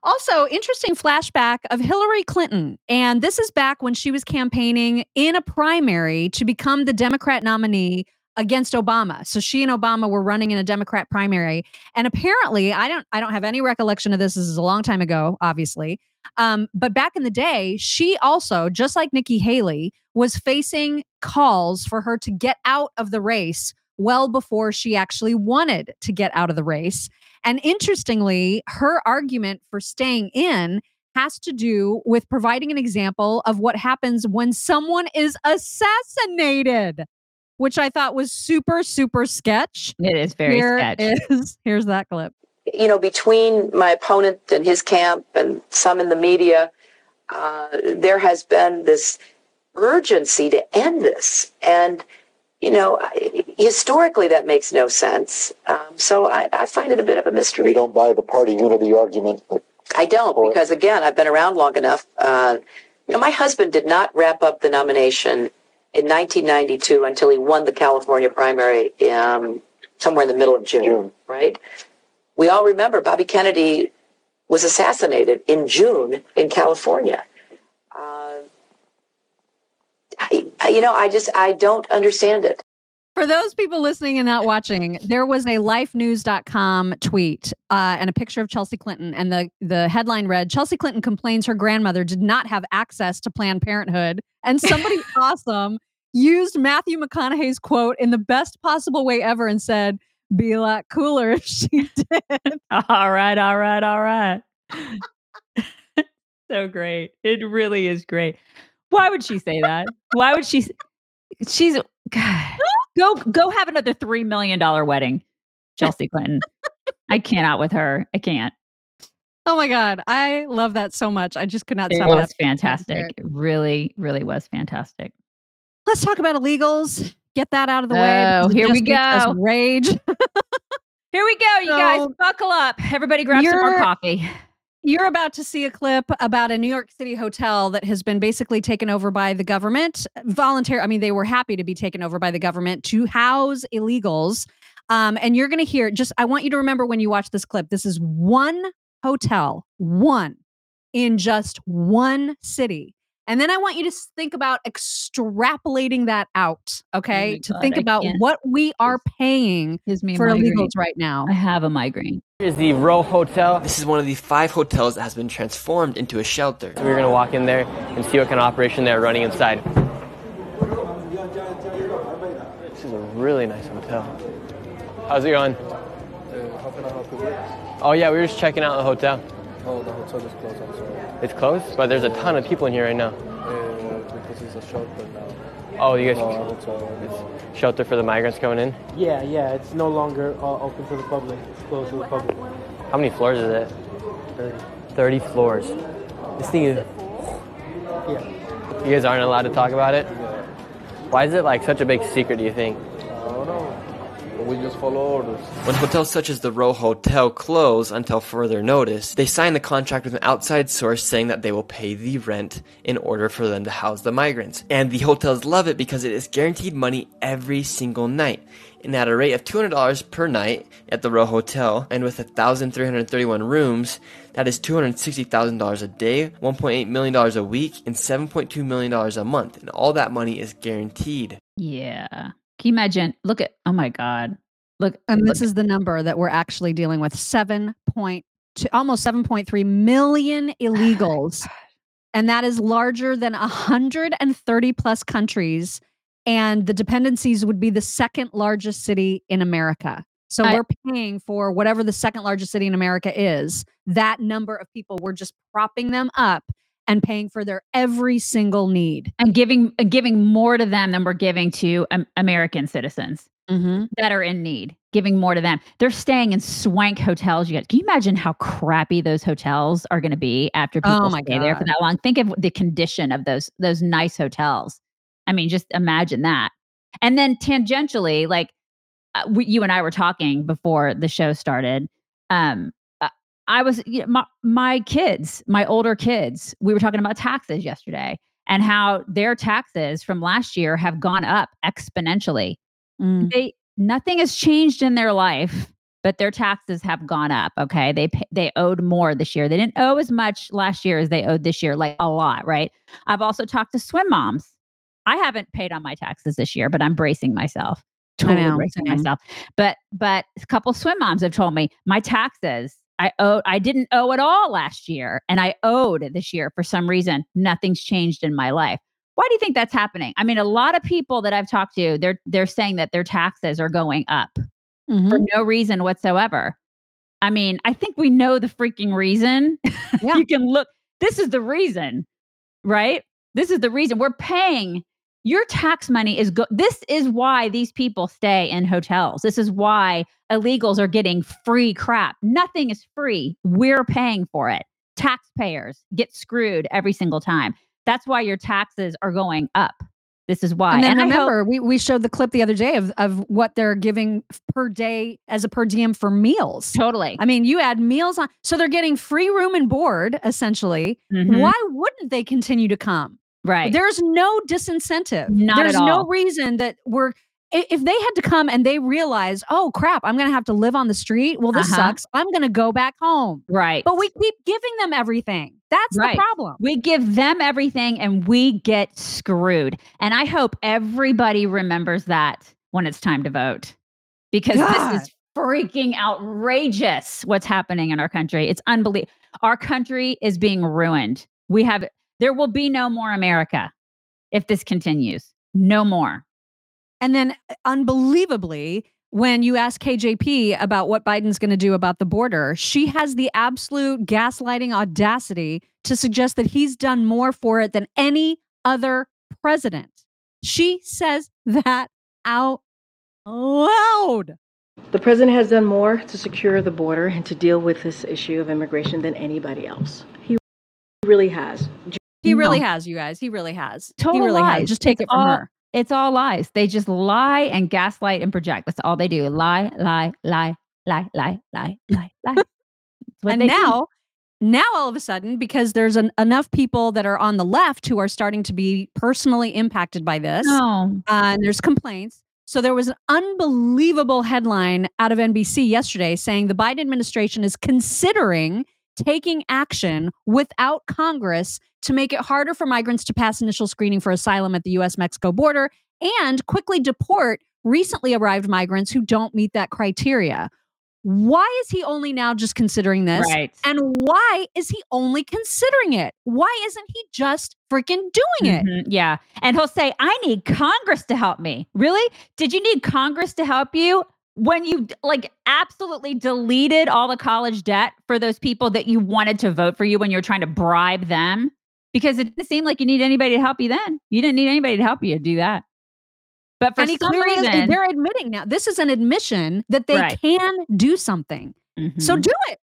Also, interesting flashback of Hillary Clinton. And this is back when she was campaigning in a primary to become the Democrat nominee against Obama. So she and Obama were running in a Democrat primary. And apparently, I don't I don't have any recollection of this. This is a long time ago, obviously. Um, but back in the day, she also, just like Nikki Haley, was facing calls for her to get out of the race well before she actually wanted to get out of the race. And interestingly, her argument for staying in has to do with providing an example of what happens when someone is assassinated, which I thought was super, super sketch. It is very Here sketch. is- [LAUGHS] here's that clip. you know, between my opponent and his camp and some in the media, uh, there has been this urgency to end this. And, you know, historically, that makes no sense. Um, so I, I find it a bit of a mystery. You don't buy the party unity argument. I don't, because again, I've been around long enough. Uh, you know, my husband did not wrap up the nomination in 1992 until he won the California primary um, somewhere in the middle of June, right? We all remember Bobby Kennedy was assassinated in June in California. I, I- you know, I just I don't understand it. For those people listening and not watching, there was a lifenews.com tweet uh, and a picture of Chelsea Clinton. And the, the headline read Chelsea Clinton complains her grandmother did not have access to Planned Parenthood. And somebody [LAUGHS] awesome used Matthew McConaughey's quote in the best possible way ever and said, Be a lot cooler if [LAUGHS] she did. all right, all right, all right. [LAUGHS] so great. It really is great. Why would she say that? Why would she? She's God, go go have another three million dollar wedding, Chelsea Clinton. I cannot with her. I can't. Oh my God. I love that so much. I just could not It stop was laughing. fantastic. It really, really was fantastic. Let's talk about illegals. Get that out of the way. Oh, because here we just makes us go. Rage. [LAUGHS] Here we go, you guys. Buckle up. Everybody grab some more coffee. You're about to see a clip about a New York City hotel that has been basically taken over by the government. Voluntary, I mean, they were happy to be taken over by the government to house illegals. Um, and you're going to hear just, I want you to remember when you watch this clip, this is one hotel, one in just one city. And then I want you to think about extrapolating that out, oh okay? my to God, think I about can't. what we are paying me for migraine. illegals right now. I have a migraine. Here's the Row Hotel. This is one of the five hotels that has been transformed into a shelter. So we're gonna walk in there and see what kind of operation they're running inside. This is a really nice hotel. How's it going? Uh, how can I help you? Oh yeah, we were just checking out the hotel. Oh, the hotel is closed, I'm sorry. It's closed, but there's a ton of people in here right now. Because it's a shelter now. Oh, you guys No, a hotel. it's shelter for the migrants coming in. Yeah, yeah, it's no longer uh, open to the public. It's closed to the public. How many floors is it? 30. 30 floors. This thing is. Yeah. You guys aren't allowed to talk about it. Why is it like such a big secret? Do you think? I don't know. We just follow orders. When hotels such as the Row Hotel close until further notice, they sign the contract with an outside source saying that they will pay the rent in order for them to house the migrants. And the hotels love it because it is guaranteed money every single night. And at a rate of $200 per night at the Row Hotel, and with 1,331 rooms, that is $260,000 a day, $1.8 million a week, and $7.2 million a month. And all that money is guaranteed. Yeah. Can you imagine? Look at, oh my God. Look, And look this is the number that we're actually dealing with 7.2, almost 7.3 million [SIGHS] oh illegals. and that is larger than 130 plus countries. And the dependencies would be the second largest city in America. So I- we're paying for whatever the second largest city in America is. That number of people, we're just propping them up and paying for their every single need. and giving and giving more to them than we're giving to um, American citizens Mm-hmm. that are in need. Giving more to them. They're staying in swank hotels. You guys, can you imagine how crappy those hotels are going to be after people Oh my stay there for that long? Think of the condition of those those nice hotels. I mean, just imagine that. And then tangentially, like uh, we, you and I were talking before the show started. Um, I was you know, my, my kids, my older kids. We were talking about taxes yesterday and how their taxes from last year have gone up exponentially. Mm. They nothing has changed in their life, but their taxes have gone up. Okay, they they owed more this year. They didn't owe as much last year as they owed this year, like a lot, right? I've also talked to swim moms. I haven't paid on my taxes this year, but I'm bracing myself. Totally bracing myself. But but a couple swim moms have told me my taxes I owe I didn't owe at all last year and I owed this year for some reason. Nothing's changed in my life. Why do you think that's happening? I mean, a lot of people that I've talked to, they're they're saying that their taxes are going up for Mhm. no reason whatsoever. I mean, I think we know the freaking reason. [LAUGHS] Yeah. you can look. This is the reason, right? This is the reason we're paying. Your tax money is go. This is why these people stay in hotels. This is why illegals are getting free crap. Nothing is free. We're paying for it. Taxpayers get screwed every single time. That's why your taxes are going up. This is why. And then I hope- remember, we, we showed the clip the other day of, of what they're giving per day as a per diem for meals. Totally. I mean, you add meals on, so they're getting free room and board essentially. Mhm. Why wouldn't they continue to come? Right. There's no disincentive. Not at There's no reason that we're if they had to come and they realize, oh crap, I'm going to have to live on the street. Well, this Uh-huh. sucks. I'm going to go back home. Right. But we keep giving them everything. That's Right. the problem. We give them everything and we get screwed. And I hope everybody remembers that when it's time to vote because God. this is freaking outrageous what's happening in our country. It's unbelievable. Our country is being ruined. We have, there will be no more America if this continues. No more. And then, uh, unbelievably, when you ask KJP about what Biden's going to do about the border, she has the absolute gaslighting audacity to suggest that he's done more for it than any other president. She says that out loud. The president has done more to secure the border and to deal with this issue of immigration than anybody else. He really has. He really has, you guys. He really has. Total he really lies. has. Just take It's it from all- her. It's all lies. They just lie and gaslight and project. That's all they do. Lie, lie, lie, lie, lie, lie, lie, lie. [LAUGHS] And they do. now now all of a sudden because there's an, enough people that are on the left who are starting to be personally impacted by this No. uh, and there's complaints so there was an unbelievable headline out of nbc yesterday saying the biden administration is considering taking action without congress to make it harder for migrants to pass initial screening for asylum at the us mexico border and quickly deport recently arrived migrants who don't meet that criteria why is he only now just considering this? Right. And why is he only considering it? Why isn't he just freaking doing it? Mhm, Yeah. And he'll say, I need Congress to help me. Really? Did you need Congress to help you when you like absolutely deleted all the college debt for those people that you wanted to vote for you when you're trying to bribe them? Because it didn't seem like you need anybody to help you then. You didn't need anybody to help you do that. But for and some clearly is- reason, they're admitting now. This is an admission that they Right. can do something. So Mhm. do it.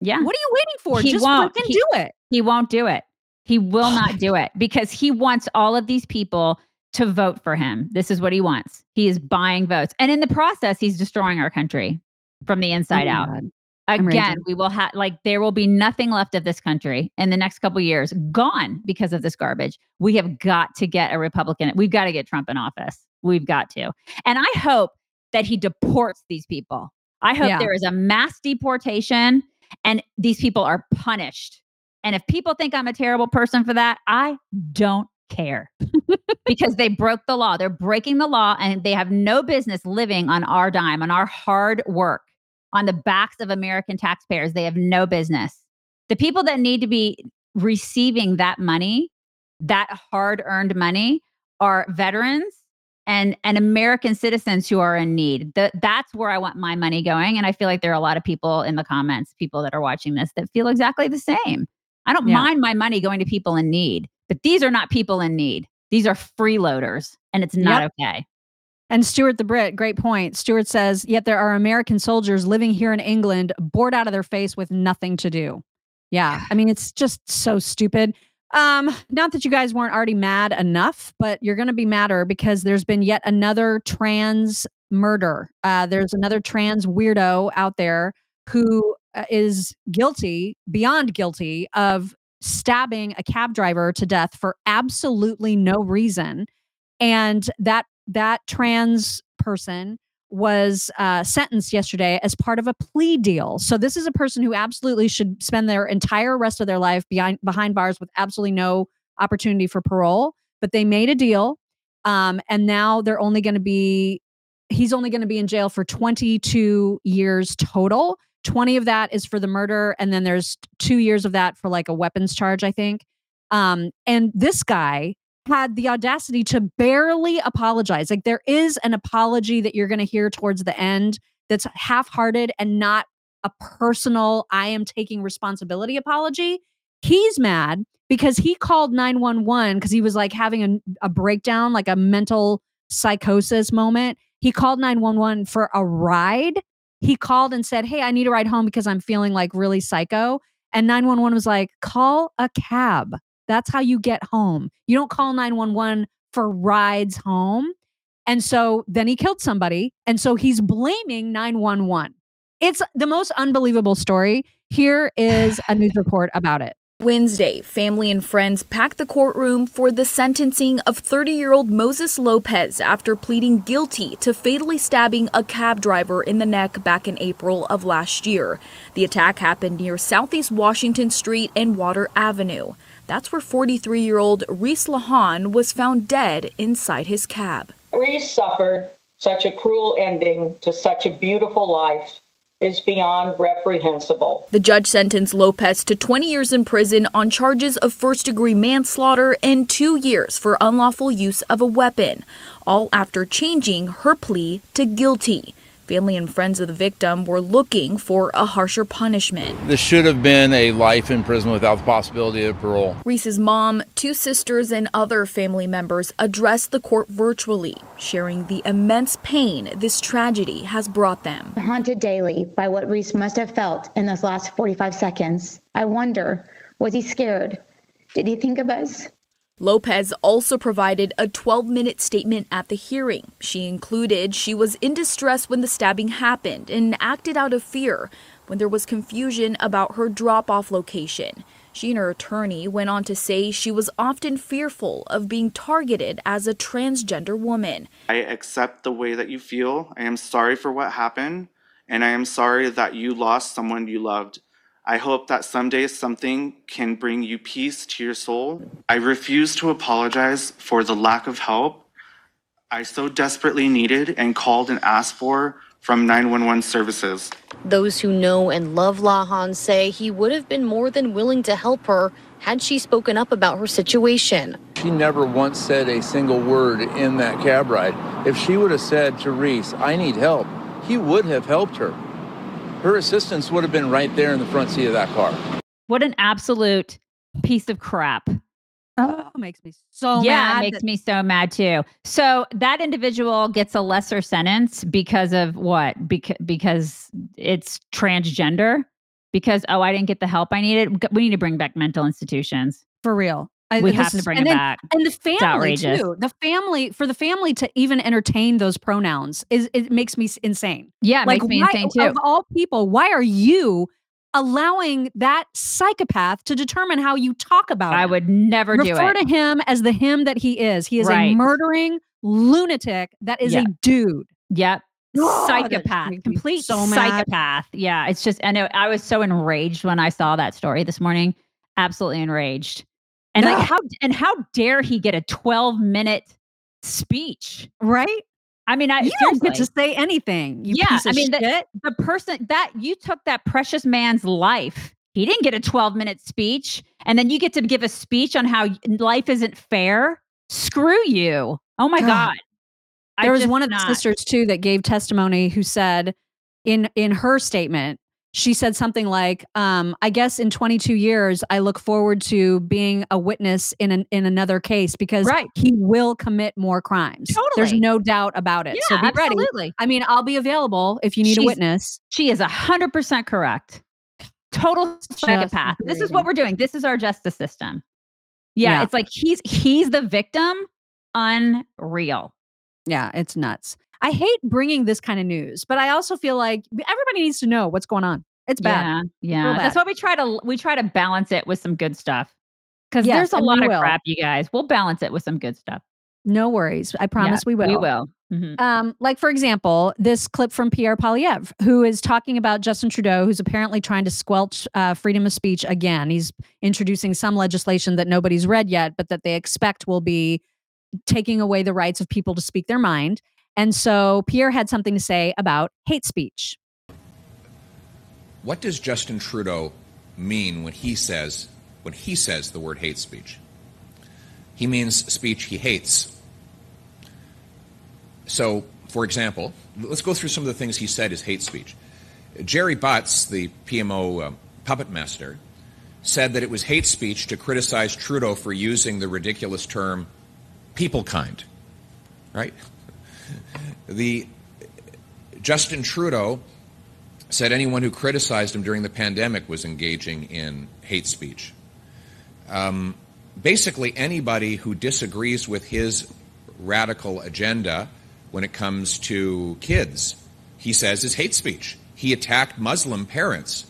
yeah. What are you waiting for? He just won't. He- do it. He won't do it. He will [SIGHS] not do it because he wants all of these people to vote for him. This is what he wants. He is buying votes. And in the process, he's destroying our country from the inside Oh out. God. Again, we will have like there will be nothing left of this country in the next couple years, gone because of this garbage. We have got to get a Republican. We've got to get Trump in office. We've got to. And I hope that he deports these people. I hope Yeah. there is a mass deportation and these people are punished. And if people think I'm a terrible person for that, I don't care [LAUGHS] because they broke the law. They're breaking the law and they have no business living on our dime, on our hard work, on the backs of American taxpayers. They have no business. The people that need to be receiving that money, that hard earned money, are veterans and and American citizens who are in need. Th- that's where I want my money going. And I feel like there are a lot of people in the comments, people that are watching this, that feel exactly the same. I don't Yeah. mind my money going to people in need, but these are not people in need. These are freeloaders, and it's not Yep. okay. And Stuart the Brit, great point. Stuart says, yet there are American soldiers living here in England, bored out of their face with nothing to do. Yeah. I mean, it's just so stupid. Um, not that you guys weren't already mad enough, but you're gonna be madder because there's been yet another trans murder. Uh, there's another trans weirdo out there who is guilty, beyond guilty, of stabbing a cab driver to death for absolutely no reason and that that trans person was uh, sentenced yesterday as part of a plea deal. So this is a person who absolutely should spend their entire rest of their life behind behind bars with absolutely no opportunity for parole. But they made a deal, um, and now they're only going to be he's only going to be in jail for 22 years total. 20 of that is for the murder, and then there's two years of that for like a weapons charge, I think. Um, and this guy had the audacity to barely apologize. Like there is an apology that you're going to hear towards the end that's half-hearted and not a personal I am taking responsibility apology. He's mad because he called 911 because he was like having a, a breakdown, like a mental psychosis moment. He called 911 for a ride. He called and said, Hey, I need a ride home because I'm feeling like really psycho. And 911 was like, Call a cab. That's how you get home. You don't call 911 for rides home. And so then he killed somebody. And so he's blaming 911. It's the most unbelievable story. Here is a news [LAUGHS] report about it. Wednesday, family and friends packed the courtroom for the sentencing of 30 year old Moses Lopez after pleading guilty to fatally stabbing a cab driver in the neck back in April of last year. The attack happened near Southeast Washington Street and Water Avenue. That's where 43 year old Reese Lahan was found dead inside his cab. Reese suffered such a cruel ending to such a beautiful life is beyond reprehensible. The judge sentenced Lopez to 20 years in prison on charges of first degree manslaughter and two years for unlawful use of a weapon, all after changing her plea to guilty. Family and friends of the victim were looking for a harsher punishment. This should have been a life in prison without the possibility of parole. Reese's mom, two sisters, and other family members addressed the court virtually, sharing the immense pain this tragedy has brought them. Haunted daily by what Reese must have felt in those last 45 seconds. I wonder, was he scared? Did he think of us? Lopez also provided a 12 minute statement at the hearing. She included she was in distress when the stabbing happened and acted out of fear when there was confusion about her drop off location. She and her attorney went on to say she was often fearful of being targeted as a transgender woman. I accept the way that you feel. I am sorry for what happened, and I am sorry that you lost someone you loved. I hope that someday something can bring you peace to your soul. I refuse to apologize for the lack of help I so desperately needed and called and asked for from 911 services. Those who know and love Lahan say he would have been more than willing to help her had she spoken up about her situation. She never once said a single word in that cab ride. If she would have said to Reese, I need help, he would have helped her. Her assistants would have been right there in the front seat of that car. What an absolute piece of crap. Oh, makes me so yeah, mad. it makes that- me so mad too. So that individual gets a lesser sentence because of what? Because because it's transgender. Because oh, I didn't get the help I needed. We need to bring back mental institutions for real. I- we have to bring and it then- back. And the family too. The family for the family to even entertain those pronouns is it makes me insane. Yeah, it like makes me why- insane, too. Of all people, why are you allowing that psychopath to determine how you talk about I him? would never do it. Refer to him as the him that he is. He is a murdering lunatic that is Yeah. a dude. Yep. God, psychopath, complete so psychopath. Yeah, it's just, and it, I was so enraged when I saw that story this morning. Absolutely enraged. And like, how and how dare he get a twelve minute speech? Right? I mean, I You don't get to say anything. You yeah, I mean, the, shit. the person that you took that precious man's life. He didn't get a 12 minute speech, and then you get to give a speech on how life isn't fair. Screw you. Oh my God. God. I there was one of the not- sisters too that gave testimony who said in in her statement she said something like um, i guess in 22 years i look forward to being a witness in an, in another case because Right. he will commit more crimes there's no doubt about it so Yeah, be ready absolutely. i mean i'll be available if you need a witness She is 100% correct. Total psychopath. This is what we're doing. This is our justice system. Yeah, Yeah. it's like he's he's the victim. Unreal. yeah it's nuts i hate bringing this kind of news but i also feel like everybody needs to know what's going on it's bad Yeah, yeah. That's why we try to we try to balance it with some good stuff. Because Yes, there's a lot of will. crap, you guys. We'll balance it with some good stuff. no worries i promise we will We will. Mhm. Um, like for example, this clip from Pierre Poilievre, who is talking about Justin Trudeau, who's apparently trying to squelch uh, freedom of speech again. He's introducing some legislation that nobody's read yet, but that they expect will be taking away the rights of people to speak their mind. And so Pierre had something to say about hate speech. What does Justin Trudeau mean when he says when he says the word hate speech? He means speech he hates. So, for example, let's go through some of the things he said is hate speech. Gerry Butts, the PMO um, puppet master, said that it was hate speech to criticize Trudeau for using the ridiculous term people kind. Right? The Justin Trudeau said anyone who criticized him during the pandemic was engaging in hate speech. Um, basically, anybody who disagrees with his radical agenda when it comes to kids, he says is hate speech. He attacked Muslim parents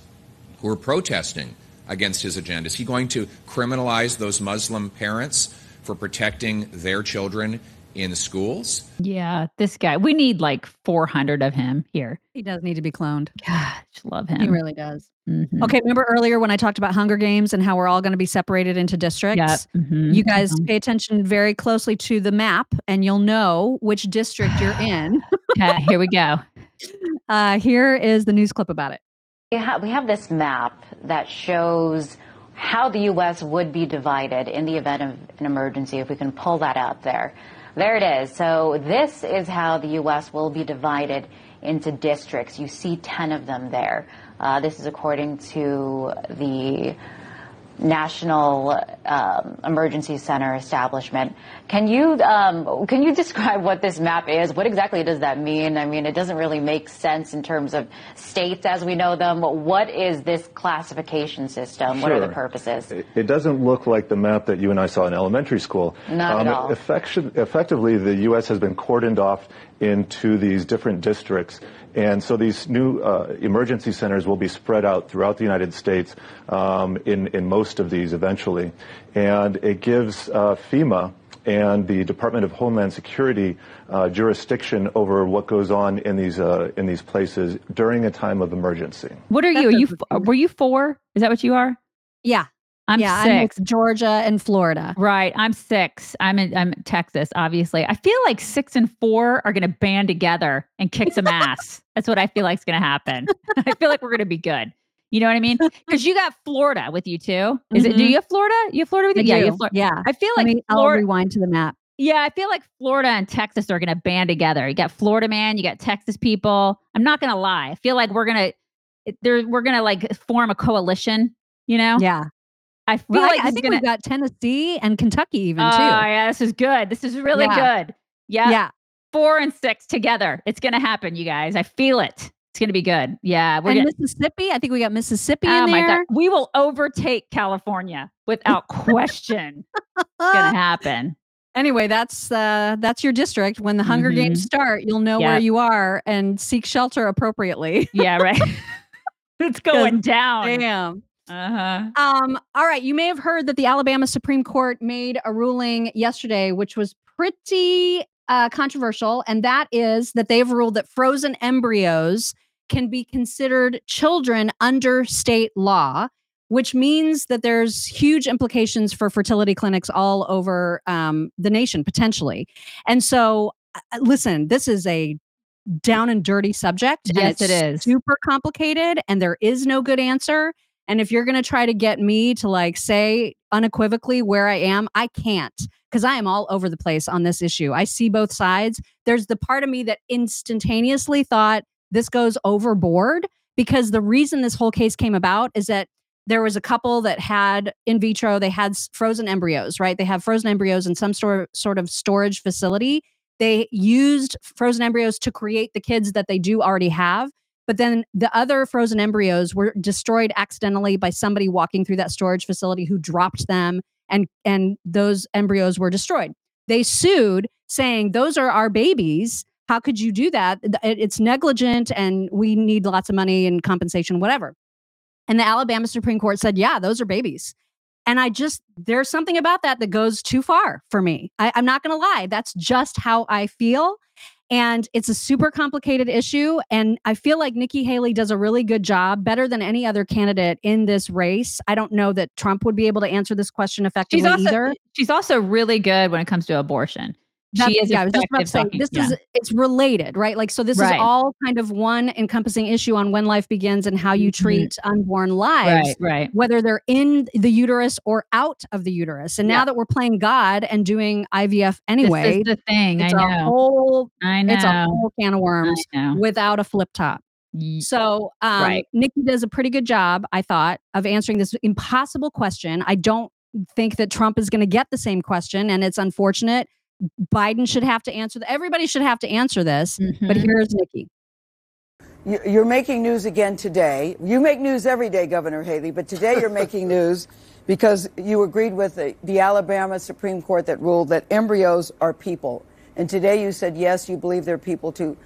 who were protesting against his agenda? Is he going to criminalize those Muslim parents for protecting their children in the schools? Yeah, this guy. We need like 400 of him here. He does need to be cloned. Gosh, love him. He really does. Mhm. Okay, remember earlier when I talked about Hunger Games and how we're all going to be separated into districts? Mhm, You guys mhm. pay attention very closely to the map and you'll know which district you're [SIGHS] in. Okay, here we go. [LAUGHS] Uh, here is the news clip about it. We have, we have this map that shows how the U.S. would be divided in the event of an emergency, if we can pull that out there. There it is. So this is how the U.S. will be divided into districts. You see 10 of them there. Uh, this is according to the National um, Emergency Center establishment. Can you um, can you describe what this map is? What exactly does that mean? I mean, it doesn't really make sense in terms of states as we know them. What is this classification system? What are the purposes? It- doesn't look like the map that you and I saw in elementary school. Um, Not at all. effectively, the U.S. has been cordoned off into these different districts. And so these new uh, emergency centers will be spread out throughout the United States um, in, in most of these eventually. And it gives uh, FEMA and the Department of Homeland Security uh, jurisdiction over what goes on in these, uh, in these places during a time of emergency. What are you? Are you were you four? Is that what you are? Yeah. I'm yeah, six. I'm Georgia and Florida. Right. I'm six. I'm in I'm in Texas, obviously. I feel like six and four are gonna band together and kick some ass. That's what I feel like is gonna happen. [LAUGHS] I feel like we're gonna be good. You know what I mean? [LAUGHS] Because you got Florida with you too. Is it do Mhm. you have Florida? You have Florida with I you? Yeah, you do. have Florida. Yeah. I feel like me- I'll rewind to the map. yeah, I feel like Florida and Texas are going to band together. You got Florida man, you got Texas people. I'm not going to lie. I feel like we're going to there we're going to like form a coalition, you know? Yeah. I feel Well, I- like I, is think gonna, we've got Tennessee and Kentucky even Oh, too. Oh yeah, this is good. This is really Yeah. good. Yeah. Yeah. 4 and 6 together. It's going to happen, you guys. I feel it. It's going to be good. Yeah, we're and gonna, Mississippi, I think we got Mississippi Oh in there. god. We will overtake California without question. it's going [LAUGHS] to happen. Anyway, that's uh that's your district. When the Hunger Games Mhm. start, you'll know where you are and seek shelter appropriately. Yeah, right. [LAUGHS] [LAUGHS] it's going down. Damn. Uh-huh. Um, all right. You may have heard that the Alabama Supreme Court made a ruling yesterday, which was pretty uh, controversial. And that is that they've ruled that frozen embryos can be considered children under state law, which means that there's huge implications for fertility clinics all over um, the nation, potentially. And so, uh, listen, this is a down and dirty subject. Yes, it it's is. super complicated, and there is no good answer. And if you're going to try to get me to like say unequivocally where I am, I can't because I am all over the place on this issue. I see both sides. There's the part of me that instantaneously thought this goes overboard because the reason this whole case came about is that there was a couple that had in vitro, they had frozen embryos, right? They have frozen embryos in some sort sort of storage facility. They used frozen embryos to create the kids that they do already have. But then the other frozen embryos were destroyed accidentally by somebody walking through that storage facility who dropped them and and those embryos were destroyed. They sued saying those are our babies. How could you do that? It's negligent and we need lots of money and compensation whatever. And the Alabama Supreme Court said, "Yeah, those are babies." And I just there's something about that that goes too far for me. I, I'm not going to lie. That's just how I feel. And it's a super complicated issue. And I feel like Nikki Haley does a really good job, better than any other candidate in this race. I don't know that Trump would be able to answer this question effectively She's also either. she's also really good when it comes to abortion. That's- she is yeah, I just about to say this yeah. is it's related, right? Like so this Right. is all kind of one encompassing issue on when life begins and how you treat unborn lives. Mm-hmm. Right, right. Whether they're in the uterus or out of the uterus. And now that we're playing God and doing IVF anyway, the thing, It's I a know. whole I it's a whole can of worms without a flip top. So um, Right. Nikki does a pretty good job, I thought, of answering this impossible question. I don't think that Trump is going to get the same question, and it's unfortunate. Biden should have to answer. th- Everybody should have to answer this. Mm-hmm. But here's Nikki. You- You're making news again today. You make news every day, Governor Haley, but today you're [LAUGHS] making news because you agreed with the, the Alabama Supreme Court that ruled that embryos are people. And today you said, yes, you believe they're people too.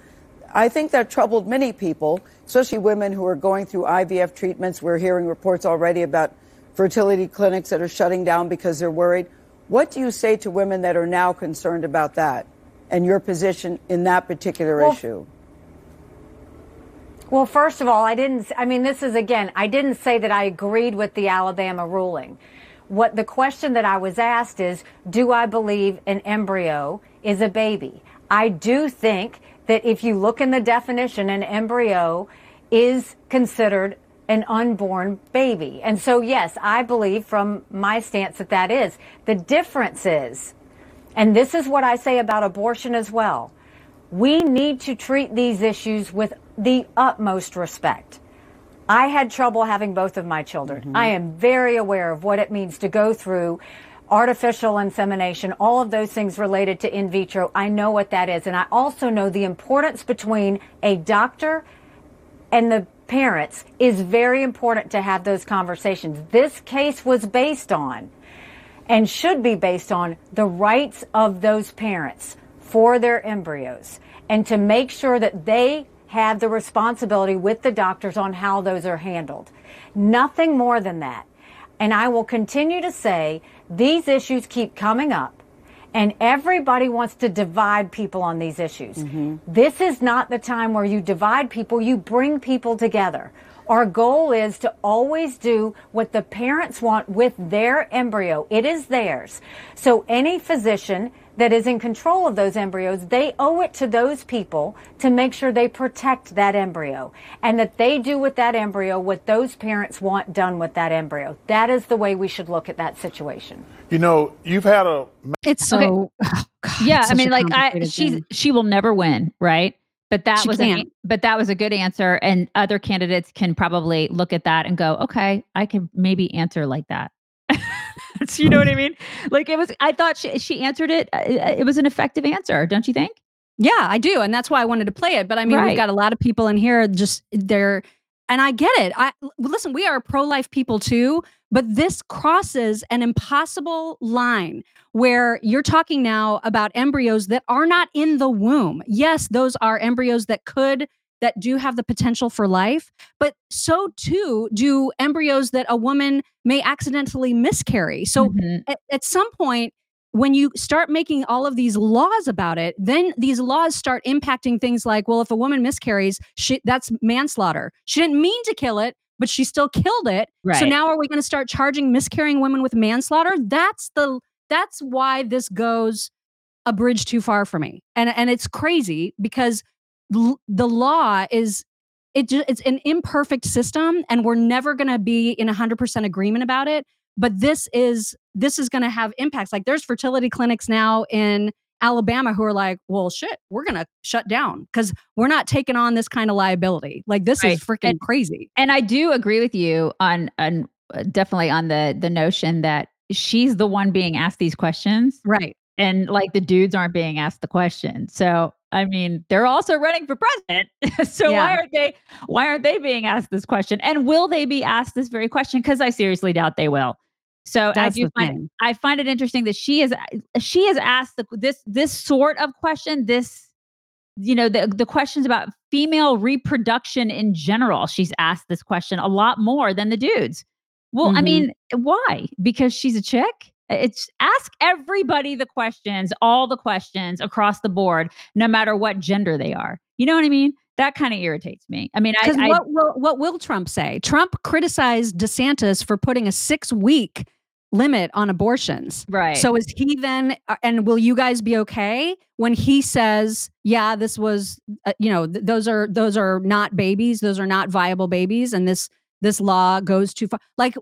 I think that troubled many people, especially women who are going through IVF treatments. We're hearing reports already about fertility clinics that are shutting down because they're worried. What do you say to women that are now concerned about that and your position in that particular Well, issue? Well, first of all, I didn't, I mean, this is again, I didn't say that I agreed with the Alabama ruling. What the question that I was asked is, do I believe an embryo is a baby? I do think that if you look in the definition, an embryo is considered an unborn baby. And so, yes, I believe from my stance that that is. The difference is, and this is what I say about abortion as well. We need to treat these issues with the utmost respect. I had trouble having both of my children. Mm-hmm. I am very aware of what it means to go through artificial insemination, all of those things related to in vitro. I know what that is. And I also know the importance between a doctor and the parents is very important to have those conversations. This case was based on and should be based on the rights of those parents for their embryos and to make sure that they have the responsibility with the doctors on how those are handled. Nothing more than that. And I will continue to say these issues keep coming up and everybody wants to divide people on these issues. This is not the time where you divide people, you bring people together. Our goal is to always do what the parents want with their embryo. It is theirs. So any physician that is in control of those embryos, they owe it to those people to make sure they protect that embryo and that they do with that embryo what those parents want done with that embryo. That is the way we should look at that situation. You know, you've had a. It's so. Oh, yeah, it's I mean, like I, complicated she's she will never win, right? But that She was, an, can't. but that was a good answer, and other candidates can probably look at that and go, okay, I can maybe answer like that. [LAUGHS] you know what I mean? Like it was. I thought she she answered it. uh, It was an effective answer, don't you think? Yeah, I do, and that's why I wanted to play it. But I mean, Right. we've got a lot of people in here. Just they're, and I get it. I listen. We are pro-life people too, but this crosses an impossible line where you're talking now about embryos that are not in the womb. Yes, those are embryos that could that do have the potential for life, but so too do embryos that a woman may accidentally miscarry. So Mhm. at, at some point when you start making all of these laws about it then these laws start impacting things like well if a woman miscarries she, that's manslaughter. She didn't mean to kill it but she still killed it. So now are we going to start charging miscarrying women with manslaughter? That's the that's why this goes a bridge too far for me. And and it's crazy because the law is it just it's an imperfect system and we're never going to be in 100% agreement about it but this is this is going to have impacts like there's fertility clinics now in Alabama who are like well shit we're going to shut down cuz we're not taking on this kind of liability like this is freaking crazy And I do agree with you on on uh, definitely on the the notion that she's the one being asked these questions, right? And like the dudes aren't being asked the question. So I mean, they're also running for president. [LAUGHS] so why aren't they why aren't they being asked this question? And will they be asked this very question? Because I seriously doubt they will. So That's I do find thing. I find it interesting that she is she has asked the, this this sort of question, this you know the the questions about female reproduction in general she's asked this question a lot more than the dudes well i Mhm. mean why because she's a chick it's ask everybody the questions all the questions across the board no matter what gender they are you know what i mean that kind of irritates me i mean I, Because I what will what will Trump say? Trump criticized DeSantis for putting a six week limit on abortions. Right. So is he then? uh, And will you guys be okay when he says, "Yeah, this was, uh, you know, th- those are those are not babies. Those are not viable babies, and this this law goes too far." Like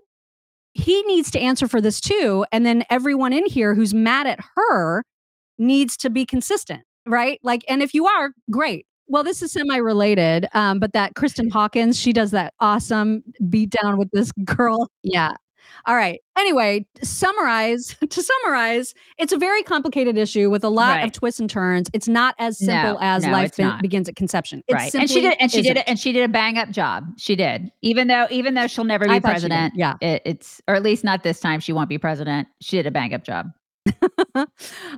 he needs to answer for this too, and then everyone in here who's mad at her needs to be consistent, right? Like, and if you are, great. Well, this is semi-related, um, but that Kristan Hawkins, she does that awesome beat down with this [LAUGHS] girl. Yeah. All right. Anyway, summarize [LAUGHS] to summarize, it's a very complicated issue with a lot Right. of twists and turns. It's not as simple No, as no, life be- begins at conception. It right and she did and she did isn't. it and she did a bang up job she did even though even though she'll never be did, president yeah. it, it's or at least not this time she won't be president she did a bang up job [LAUGHS]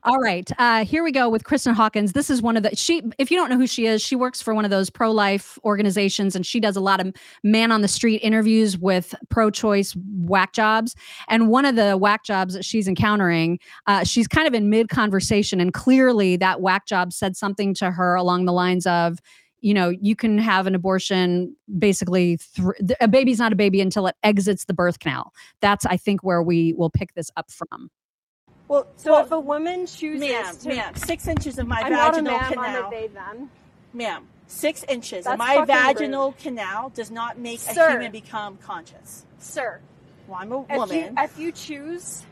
All right. Uh, here we go with Kristan Hawkins. This is one of the she. If you don't know who she is, she works for one of those pro-life organizations, and she does a lot of man on the street interviews with pro-choice whack jobs. And one of the whack jobs that she's encountering, uh, she's kind of in mid conversation, and clearly that whack job said something to her along the lines of, you know, you can have an abortion basically. Th- a baby's not a baby until it exits the birth canal. That's, I think, where we will pick this up from. Well, so Well, if a woman chooses ma'am, to, ma'am, six inches of my I'm not a vaginal ma'am, canal. I'm a they them. Ma'am, six inches That's of my fucking rude. vaginal canal does not make a Sir. human become conscious. Sir, Well, I'm a if you woman. if you choose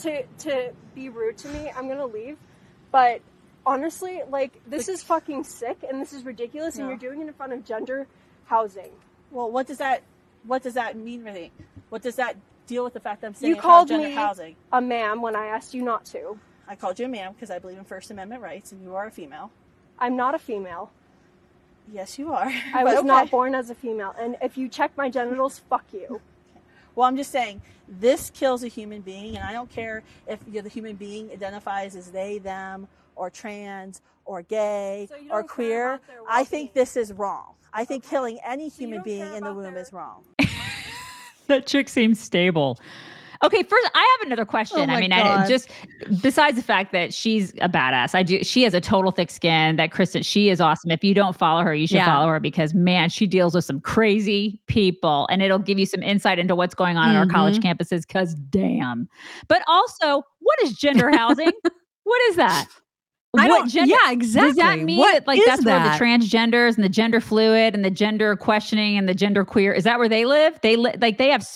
to to be rude to me, I'm gonna leave. But honestly, like this is fucking sick and this is ridiculous, and you're doing it in front of gender housing. well, what does that what does that mean really? What does that deal with the fact that I'm saying You called me housing? a ma'am when I asked you not to. I called you a ma'am because I believe in First Amendment rights, and you are a female. I'm not a female. Yes, you are. [LAUGHS] I was not born as a female, and if you check my genitals, fuck you. [LAUGHS] Well, I'm just saying this kills a human being, and I don't care if the human being identifies as they, them, or trans, or gay, you or queer. I think this is wrong. I think killing any human being in the womb is wrong. [LAUGHS] [LAUGHS] that chick seems stable. Okay, first I have another question. Oh I mean, I just besides the fact that she's a badass, I do. She has a total thick skin. That Kristan, she is awesome. If you don't follow her, you should Yeah. follow her because man, she deals with some crazy people, and it'll give you some insight into what's going on in our college Mhm. campuses. Because damn, but also, what is gender housing? [LAUGHS] what is that? I What don't- gender- yeah, Does that exactly. mean What that like that's where the transgenders and the gender fluid and the gender questioning and the gender queer is that where they live? They li- like they have.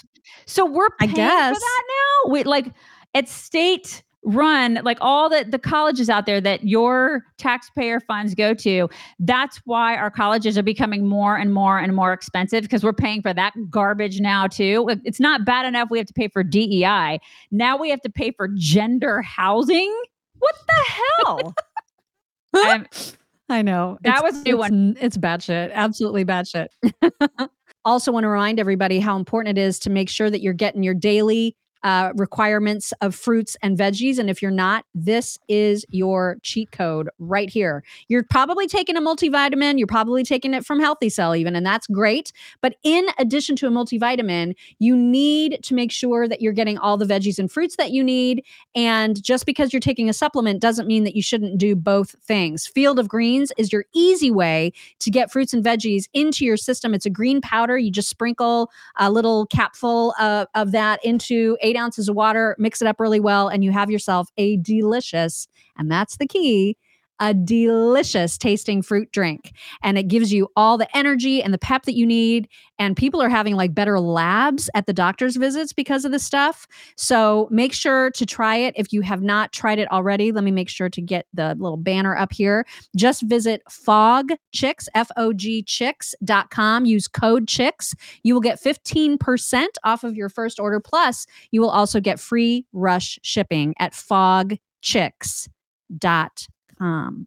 So we're I paying guess. for that now. We like it's state run like all the the colleges out there that your taxpayer funds go to that's why our colleges are becoming more and more and more expensive because we're paying for that garbage now too it's not bad enough we have to pay for DEI now we have to pay for gender housing what the hell [LAUGHS] [LAUGHS] I know. That It's- was a new it's, n- It's bad shit. Absolutely bad shit. [LAUGHS] also, want to remind everybody how important it is to make sure that you're getting your daily uh, requirements of fruits and veggies. And if you're not, this is your cheat code right here. You're probably taking a multivitamin. You're probably taking it from Healthy Cell, even, and that's great. But in addition to a multivitamin, you need to make sure that you're getting all the veggies and fruits that you need. And just because you're taking a supplement doesn't mean that you shouldn't do both things. Field of Greens is your easy way to get fruits and veggies into your system. It's a green powder. You just sprinkle a little capful of, of that into eight ounces of water, mix it up really well, and you have yourself a delicious, and that's the key. A delicious tasting fruit drink. And it gives you all the energy and the pep that you need. And people are having like better labs at the doctor's visits because of this stuff. So make sure to try it. If you have not tried it already, let me make sure to get the little banner up here. Just visit fogchicks, F O G chicks.com. Use code chicks. You will get 15% off of your first order. Plus, you will also get free rush shipping at fogchicks.com um,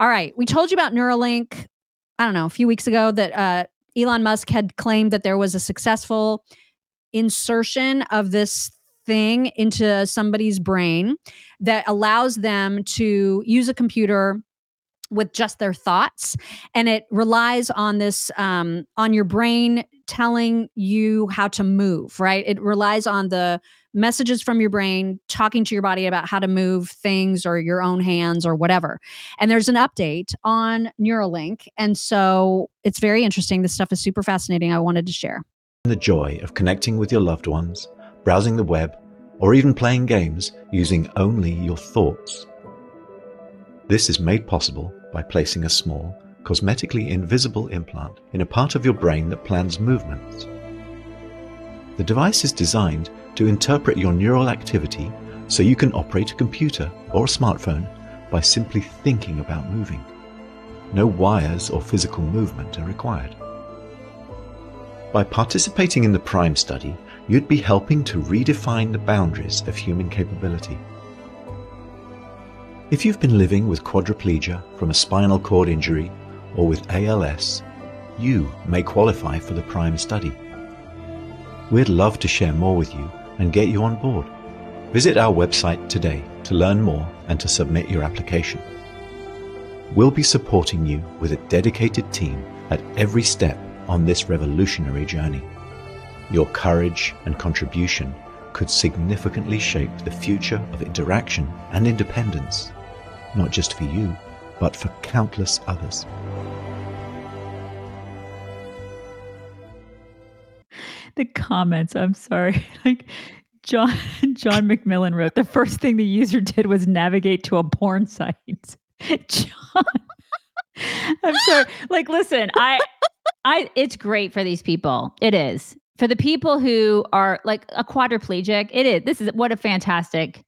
All right. We told you about Neuralink, I don't know, a few weeks ago that uh, Elon Musk had claimed that there was a successful insertion of this thing into somebody's brain that allows them to use a computer with just their thoughts and it relies on this um, on your brain telling you how to move right it relies on the messages from your brain talking to your body about how to move things or your own hands or whatever. And there's an update on neuralink. And so it's very interesting. This stuff is super fascinating. I wanted to share. The joy of connecting with your loved ones, browsing the web, or even playing games using only your thoughts. This is made possible by placing a small, cosmetically invisible implant in a part of your brain that plans movements. The device is designed to interpret your neural activity so you can operate a computer or a smartphone by simply thinking about moving. No wires or physical movement are required. By participating in the PRIME study, you'd be helping to redefine the boundaries of human capability. If you've been living with quadriplegia from a spinal cord injury or with ALS, you may qualify for the PRIME study. We'd love to share more with you and get you on board. Visit our website today to learn more and to submit your application. We'll be supporting you with a dedicated team at every step on this revolutionary journey. Your courage and contribution could significantly shape the future of interaction and independence, not just for you, but for countless others. The comments. I'm sorry. [LAUGHS] Like John John McMillan wrote, the first thing the user did was navigate to a porn site. [LAUGHS] John, [LAUGHS] I'm sorry. Like, listen, I, I, it's great for these people. It is for the people who are like a quadriplegic. It is. This is what a fantastic.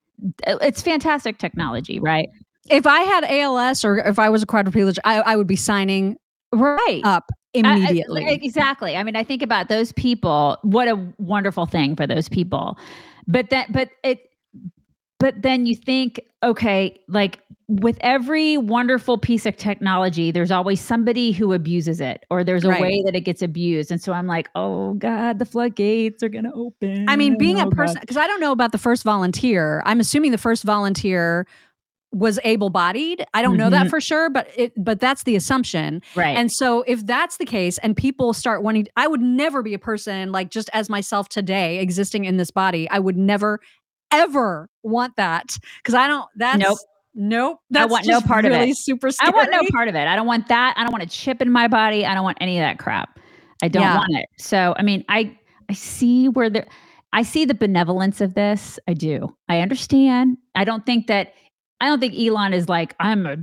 It's fantastic technology, right? If I had ALS or if I was a quadriplegic, I, I would be signing right up immediately. I, I, exactly. I mean, I think about those people. What a wonderful thing for those people. But that, but it, but then you think, okay, like with every wonderful piece of technology, there's always somebody who abuses it, or there's a Right. way that it gets abused. And so I'm like, oh God, the floodgates are going to open. I mean, being Oh, a person, because I don't know about the first volunteer. I'm assuming the first volunteer was able-bodied. I don't know that Mhm. for sure, but it but that's the assumption. Right. And so if that's the case and people start wanting I would never be a person like just as myself today existing in this body. I would never ever want that because I don't that's Nope. Nope. I That's want no part really of it. super I scary. want no part of it. I don't want that. I don't want a chip in my body. I don't want any of that crap. I don't Yeah. want it. So, I mean, I I see where the I see the benevolence of this. I do. I understand. I don't think that I don't think Elon is like I'm a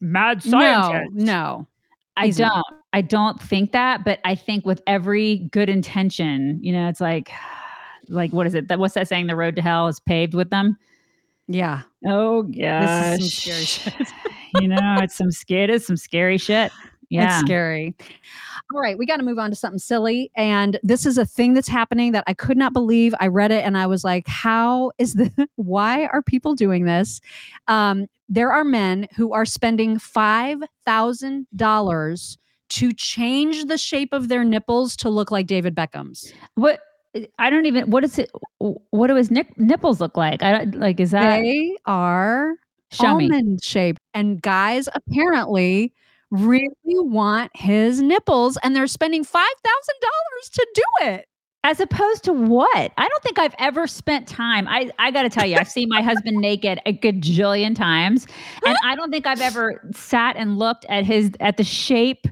mad scientist. no. no. I he's don't. not. I don't think that, but I think with every good intention, you know, it's like [SIGHS] like what is it? That what's that saying? The road to hell is paved with them. Yeah. Oh This gosh. is some scary [LAUGHS] shit. you know, it's some scary, it is some scary shit. Yeah. It's scary. All right, we got to move on to something silly. And this is a thing that's happening that I could not believe. I read it and I was like, how is this? [LAUGHS] why are people doing this? Um, there are men who are spending five thousand dollars to change the shape of their nipples to look like David Beckham's. What I don't even what is it what do his nip, nipples look like? I don't like is that They are Show me. almond shaped. And guys apparently really want his nipples and they're spending $5,000 to do it. as opposed to what? I don't think I've ever spent time. I I got to tell you, I've seen my husband naked a gajillion times, and I don't think I've ever sat and looked at his at the shape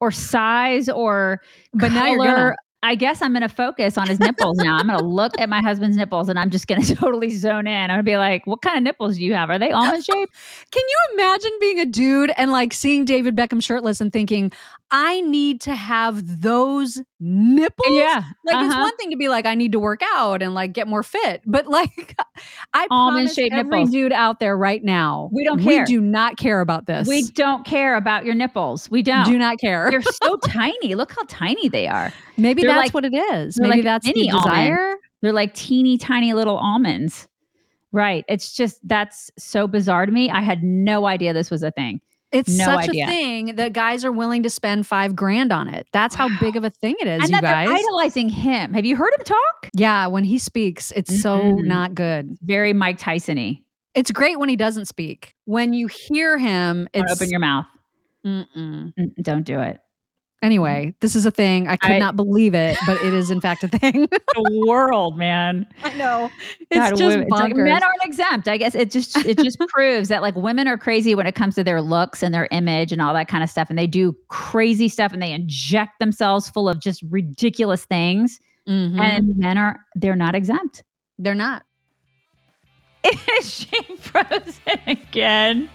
or size or But now you're color. I guess I'm going to focus on his nipples now. I'm going to look at my husband's nipples and I'm just going [LAUGHS] to totally zone in. I'm going to be like, "What kind of nipples do you have? Are they almond shaped?" Can you imagine being a dude and like seeing David Beckham shirtless and thinking, I need to have those nipples? Yeah, Like it's uh-huh. one thing to be like, I need to work out and like get more fit. But like [LAUGHS] I Almond shaped every nipples. dude out there right now. We don't care. We do not care about this. We don't care about your nipples. We don't. do not care. They're so [LAUGHS] tiny. Look how tiny they are. Maybe that's like- what it is. Maybe like that's the mini almond. desire. They're like teeny tiny little almonds. Right. It's just that's so bizarre to me. I had no idea this was a thing. It's No such idea. a thing that guys are willing to spend five grand on it. That's how big of a thing it is, and you that guys. they're idolizing him. Have you heard him talk? yeah, when he speaks, it's so Mm-mm. not good. Very Mike Tyson-y. It's great when he doesn't speak. When you hear him, Don't Open your mouth. Mm-mm. Mm, Don't do it. Anyway, this is a thing. I could I- not believe it, but it is in fact a thing. [LAUGHS] The world, man. [LAUGHS] I know. It's God, just women- it's like men aren't exempt. I guess it just it just [LAUGHS] proves that like women are crazy when it comes to their looks and their image and all that kind of stuff. And they do crazy stuff and they inject themselves full of just ridiculous things. Mhm. And men are they're not exempt. They're not. Is she frozen again.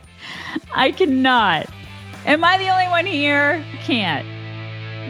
I cannot. Am I the only one here? Can't.